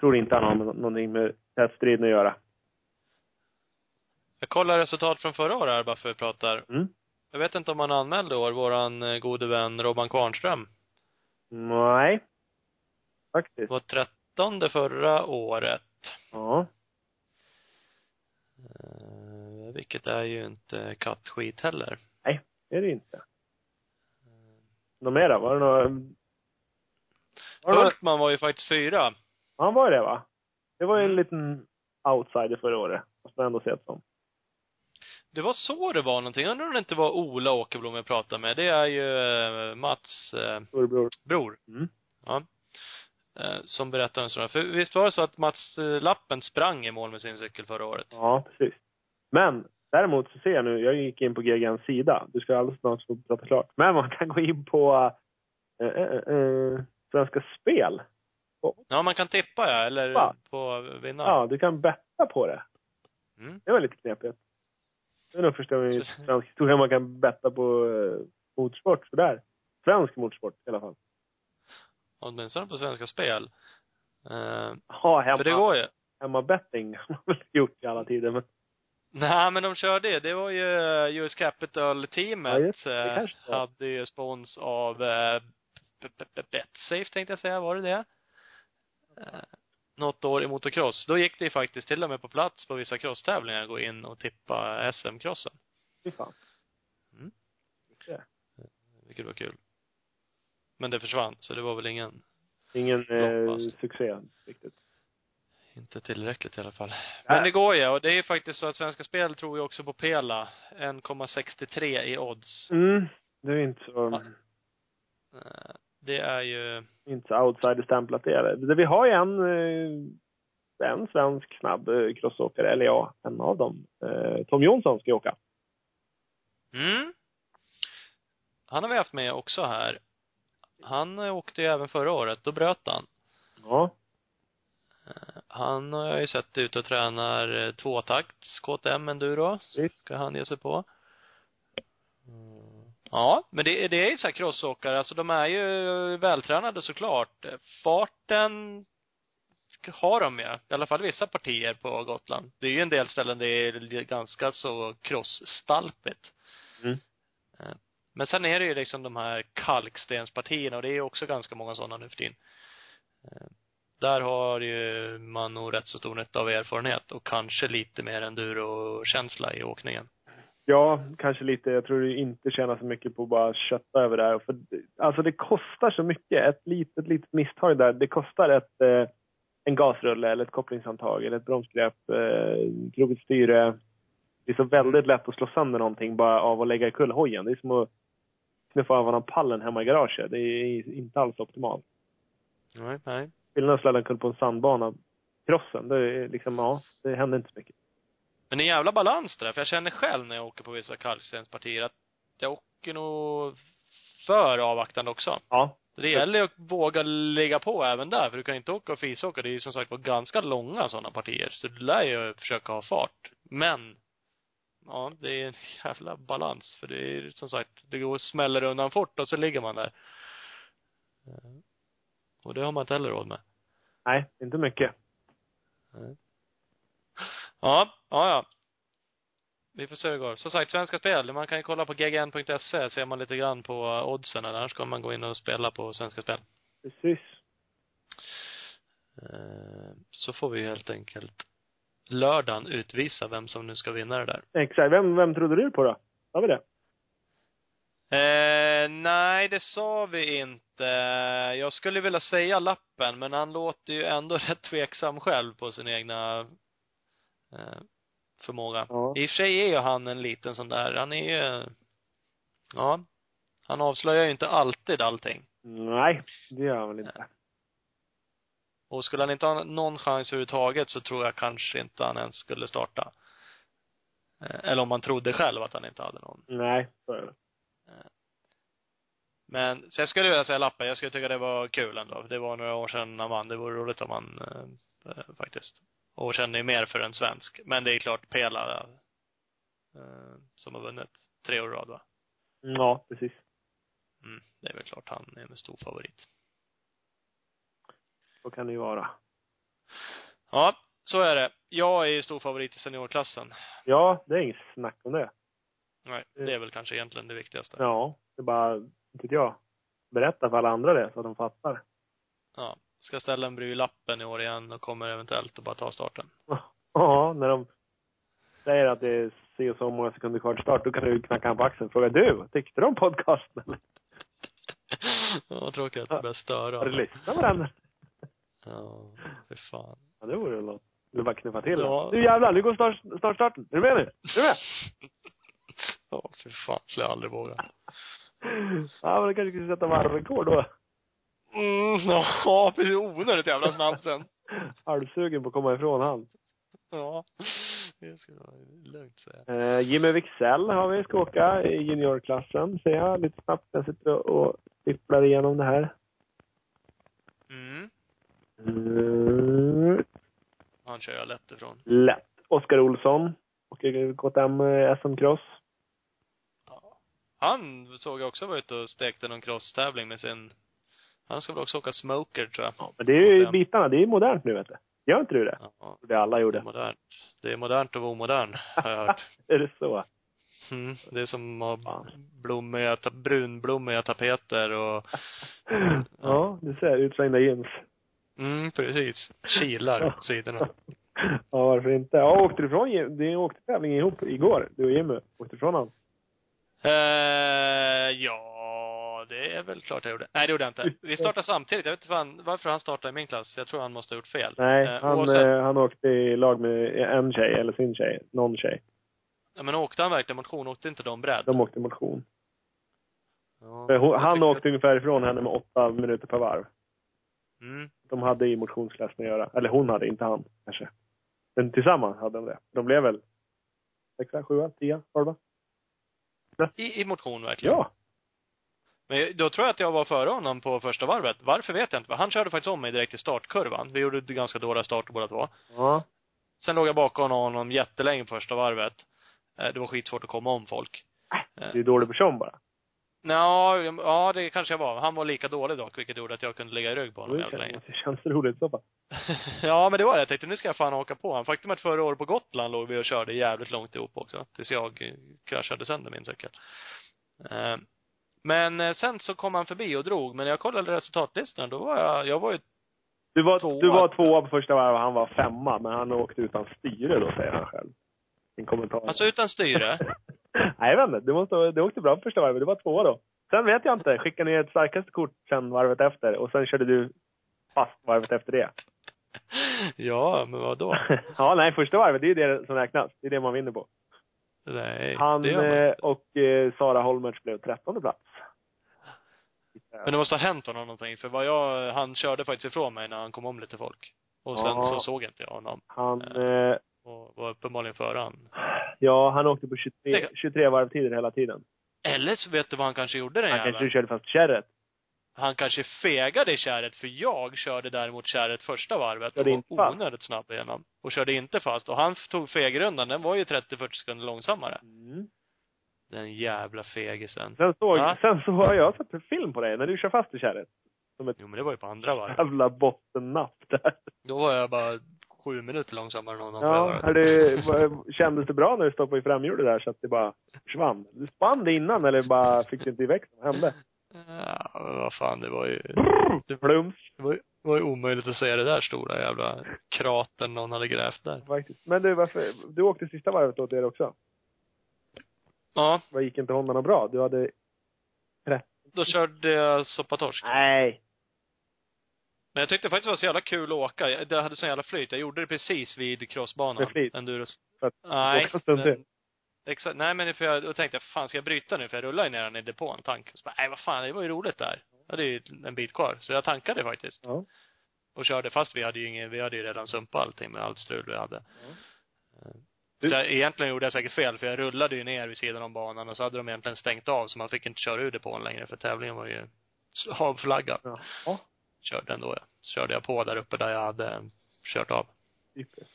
tror inte han har nå- någonting med häststriden att göra. Jag kollar resultat från förra året här bara för att vi pratar. Mm. Jag vet inte om han anmälde år, våran eh, gode vän Robban Kvarnström. Nej. Faktiskt. Var trettonde förra året. Ja. Eh, vilket är ju inte kattskit heller. Det är det inte. Något mer då? Var det några... Hultman var ju faktiskt fyra. Han var det va? Det var ju en Mm. liten outsider förra året. Måste man ändå se det som. Det var så det var någonting. Undrar om det inte var Ola Åkerblom jag pratade med. Det är ju eh, Mats eh, bror. Mm. Ja. Eh, som berättade en sån här. För visst var det så att Mats eh, Lappen sprang i mål med sin cykel förra året? Ja, precis. Men däremot så ser jag nu, jag gick in på GGNs sida. Du ska alldeles snart få prata klart. Men man kan gå in på eh, eh, eh, Svenska Spel. Ja, man kan tippa ja, eller Ja. på vinnaren. Ja, du kan betta på det. Mm. Det var lite knepigt. Det är nog första gången i svensk historia man kan betta på eh, motorsport sådär. Svensk motorsport i alla fall. Åtminstone på Svenska Spel. Eh, Ja, hemma, för det går ju. hemma betting har man väl gjort i alla tider. Men Nej, men de körde det. Det var ju eh, US Ja, Capital-teamet. just det. Det eh, hade ju spons av eh, Betsafe tänkte jag säga. Var det det? Eh, något år i motocross. Då gick det ju faktiskt till och med på plats på vissa crosstävlingar att gå in och tippa SM-crossen. fy fan. Mm. Det. Vilket var kul. Men det försvann, så det var väl ingen, Ingen eh, succé riktigt. Inte tillräckligt i alla fall. Nej. Men det går ju, och det är ju faktiskt så att Svenska Spel tror ju också på Pela. 1,63 i odds. Mm. Det är inte så, Ja. Eh, Det är ju, inte så outsider-stämplat det är det. Vi har ju en, eh, en svensk snabb eh, crossåkare, eller ja, en av dem. Tom Jonsson ska ju åka. mm. Han har vi haft med också här. Han åkte ju även förra året. Då bröt han. Ja. Eh, Han har jag ju sett ute och tränar eh, tvåtakts KTM enduro. Visst. Ska han ge sig på. Mm. Ja, men det, det är ju så här crossåkare, alltså de är ju vältränade såklart. Farten har de ju. I alla fall vissa partier på Gotland. Det är ju en del ställen det är ganska så crossstalpigt. Mm. Eh, Men sen är det ju liksom de här kalkstenspartierna och det är ju också ganska många sådana nu för tiden. Där har ju man nog rätt så stor nytta av erfarenhet och kanske lite mer enduro-känsla i åkningen. Ja, kanske lite. Jag tror det inte tjänar så mycket på att bara kötta över det här. För, alltså det kostar så mycket. Ett litet, litet misstag där. Det kostar ett, eh, en gasrulle eller ett kopplingshandtag eller ett bromsgrepp, eh, krokigt styre. Det är så väldigt lätt att slå sönder någonting bara av att lägga i hojen. Det är som att knuffa av honom pallen hemma i garaget. Det är inte alls optimalt. Nej, nej. Skillnaden att sladda omkull på en sandbana, crossen, det är liksom, ja, det händer inte så mycket. Men det är jävla balans det där, för jag känner själv när jag åker på vissa kalkstenspartier att jag åker nog för avvaktande också. Ja, Det gäller ju att våga ligga på även där, för du kan inte åka och fisåka. Det är ju som sagt var ganska långa sådana partier. Så du lär ju försöka ha fart. Men, ja, det är en jävla balans. För det är som sagt, det går och smäller undan fort och så ligger man där. Eh, Och det har man inte heller råd med. nej, inte mycket. Ja, ja, ja. Vi får se hur det går. Som sagt, Svenska Spel, man kan ju kolla på ggn.se, ser man lite grann på oddsen, annars ska man gå in och spela på Svenska Spel. Precis. Eh, Så får vi helt enkelt lördagen utvisa vem som nu ska vinna det där. Exakt. Vem, vem trodde du på då? Har vi det? Eh, nej, det sa vi inte. Jag skulle vilja säga lappen, men han låter ju ändå <laughs> rätt tveksam själv på sin egna eh, förmåga. Ja. I och för sig är ju han en liten sån där, han är ju, ja, han avslöjar ju inte alltid allting. Nej, det gör han väl inte. Och skulle han inte ha någon chans överhuvudtaget så tror jag kanske inte han ens skulle starta. Eh, Eller om man trodde själv att han inte hade någon. Nej, så är det. Men, så jag skulle vilja säga lappen. Jag skulle tycka det var kul ändå. Det var några år sedan han vann. Det vore roligt om han, eh, eh, faktiskt. Och känner ju mer för en svensk. Men det är klart Pela, eh, som har vunnit tre år i rad va? Ja, precis. Mm, det är väl klart han är med stor favorit. Så kan det ju vara. Ja, så är det. Jag är ju stor favorit i seniorklassen. Ja, det är inget snack om det. Nej, det är väl kanske egentligen det viktigaste. Ja, det är bara, inte vet jag, berätta för alla andra det så att de fattar. Ja. Ska ställa en bry lappen i år igen och kommer eventuellt att bara ta starten. <laughs> Ja, när de säger att det är si och så många sekunder kvar till start, då kan du knacka han på axeln och fråga du, tyckte du om podcasten eller? <laughs> Ja, vad tråkigt att det börjar störa. Har du lyssnat på den? <laughs> Ja, för fan. Ja, det vore väl något. Eller bara knuffa till Ja. Du jävlar, nu går start, startstarten. Är du med nu? Är du med? Ja, för fan. Skulle jag aldrig våga. Ja, men du kanske skulle sätta varvrekord då. Mm, <laughs> ja, precis. Onödigt jävla snabbt sen. <laughs> Halvsugen på att komma ifrån han. Ja. Det ska vara lugnt säga. Eh, Jimmy Wixell har vi, ska åka i juniorklassen, ser jag lite snabbt. Jag sitter och- och fipplar igenom det här. Mm. Mm, Han kör jag lätt ifrån. lätt. Oskar Olsson åker KTM SM-cross. Ja. Han såg jag också var ute och stekte någon crosstävling med sin han ska väl också åka smoker tror jag. Ja, men det är ju bitarna, det är ju modernt nu vet du. Gör inte du det? Ja, Det alla det är gjorde. modernt. Det är modernt att vara omodern, har jag hört. <laughs> är det så? Mm. Det är som att ha blommiga, brunblommiga tapeter och, <laughs> Ja, du ser. Utsvängda jeans. mm, precis. Kilar på <laughs> sidorna. Ja, varför inte? Ja, åkte du ifrån Jim- Ni åkte tävling ihop igår, du och Jimmy. Åkte ifrån honom? Eh, ja, det är väl klart jag gjorde. Nej, det gjorde jag inte. Vi startade samtidigt. Jag vet inte fan varför han startade i min klass. Jag tror han måste ha gjort fel. Nej, Eh, han, oavsett- eh, han åkte i lag med en tjej, eller sin tjej. Någon tjej. Ja, men åkte han verkligen motion? Åkte inte de bredd? De åkte motion. Ja, han åkte ungefär ifrån henne med åtta minuter per varv. Mm. De hade i motionsklassen att göra. Eller hon hade, inte han kanske. Men tillsammans hade de det. De blev väl sexa, sjua, tia, tolva? I, I motion verkligen? Ja! Men då tror jag att jag var före honom på första varvet. Varför vet jag inte. Han körde faktiskt om mig direkt i startkurvan. Vi gjorde ganska dåliga starter båda två. Ja. Sen låg jag bakom honom jättelänge på första varvet. Eh, Det var skitsvårt att komma om folk. Du är dålig person bara. Nå, ja det kanske jag var. Han var lika dålig dock, vilket gjorde att jag kunde ligga i rygg på honom jävligt länge. Det känns roligt så pass. <laughs> ja, men det var det. Jag tänkte, nu ska jag fan åka på honom. Faktum är att förra året på Gotland låg vi och körde jävligt långt ihop också. Tills jag kraschade sönder min cykel. Eh, Men eh, sen så kom han förbi och drog. Men jag kollade resultatlistan, då var jag, jag var ju, Du var, Tvåa. du var tvåa på första varvet och han var femma, men han åkte utan styre då, säger han själv. Sin kommentar. alltså utan styre. <laughs> Nej, jag vet inte. Du, måste, du åkte bra första varvet. Du var tvåa då. Sen vet jag inte. Skickade ni ett starkaste kort sen varvet efter och sen körde du fast varvet efter det. <laughs> ja, men vadå? <laughs> ja, nej, första varvet, det är ju det som räknas. Det är det man vinner på. Nej, Han det gör man eh, och eh, Sara Holmertz blev trettonde plats. Men det måste ha hänt honom någonting. För vad jag, han körde faktiskt ifrån mig när han kom om lite folk. Och sen Ja. så såg inte jag honom. Han, eh, Och var uppenbarligen före han. ja, han åkte på 23, Det- 23 varvtider hela tiden. Eller så vet du vad han kanske gjorde den Han jäveln? kanske körde fast kärret. Han kanske fegade i kärret, för jag körde däremot kärret första varvet och var inte fast. onödigt snabb igenom. Och körde inte fast. Och han tog fegrundan, den var ju 30-40 sekunder långsammare. Mm. Den jävla fegisen. Sen såg, Ja. sen så har jag sett en film på dig när du kör fast i kärret. Som ett Jo men det var ju på andra varvet. jävla bottennapp där. Då var jag bara sju minuter långsammare än honom Ja, det, kändes det bra när du stoppade i framhjulet där så att det bara försvann? Du spann det innan eller bara fick det inte i växeln? Vad hände? Ja, men vad fan, det var ju, Det var, det var ju omöjligt att se det där stora jävla kratern någon hade grävt där. faktiskt. Men du, varför, du åkte sista varvet åt er också? Ja, Vad gick inte Honda något bra? Du hade... då körde jag soppatorsk. Nej. Men jag tyckte faktiskt det var så jävla kul att åka. Jag- Det hade sån jävla flyt. Jag gjorde det precis vid crossbanan. Med? Enduros. Nej. men- Exakt. Nej men för jag, då tänkte jag, fan ska jag bryta nu? För jag rullade ju ner den i depån, tank. Så bara, nej vad fan, det var ju roligt där. Jag hade ju en bit kvar. Så jag tankade faktiskt. Ja. Och körde, fast vi hade ju ingen, vi hade ju redan sumpat allting med allt strul vi hade. Du- Så jag, egentligen gjorde jag säkert fel, för jag rullade ju ner vid sidan om banan och så hade de egentligen stängt av så man fick inte köra ur depån längre för tävlingen var ju avflaggad. Ja. Körde ändå, ja. Så körde jag på där uppe där jag hade kört av. Typiskt.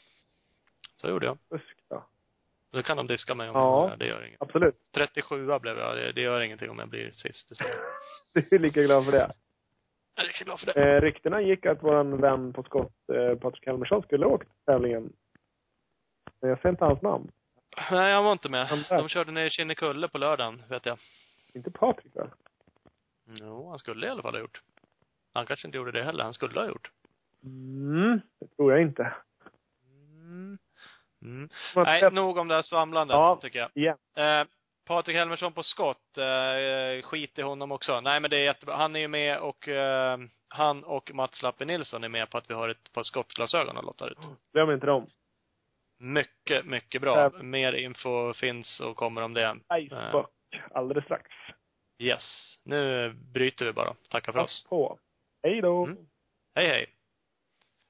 Så gjorde jag. Fusk då. Kan de diska mig om Ja. jag, det gör inget. Absolut. 37 blev jag, det, det gör ingenting om jag blir sist istället. <laughs> Du är lika glad för det. Jag är riktigt glad för det. Eh, ryktena gick att våran vän på skott, eh, Patrik Helmersson, skulle ha åkt tävlingen. Men jag ser inte hans namn. Nej, han var inte med. De körde ner i Kinnekulle på lördagen, vet jag. Inte Patrik va? Jo, han skulle i alla fall ha gjort. Han kanske inte gjorde det heller. Han skulle ha gjort. Mm, det tror jag inte. Mm. Mm. Nej, nog om det här svamlandet, Ja. tycker jag. Igen. Eh, Patrik Helmersson på skott, eh, skit i honom också. Nej men det är jättebra. Han är ju med och, eh, han och Mats Lappe Nilsson är med på att vi har ett par skottglasögon och lottar ut. Glöm inte dem. Mycket, mycket bra. Mer info finns och kommer om det. Icebox. Alldeles strax. Yes. Nu bryter vi bara. Tackar för oss. Pass på. Hej då. Mm. Hej hej.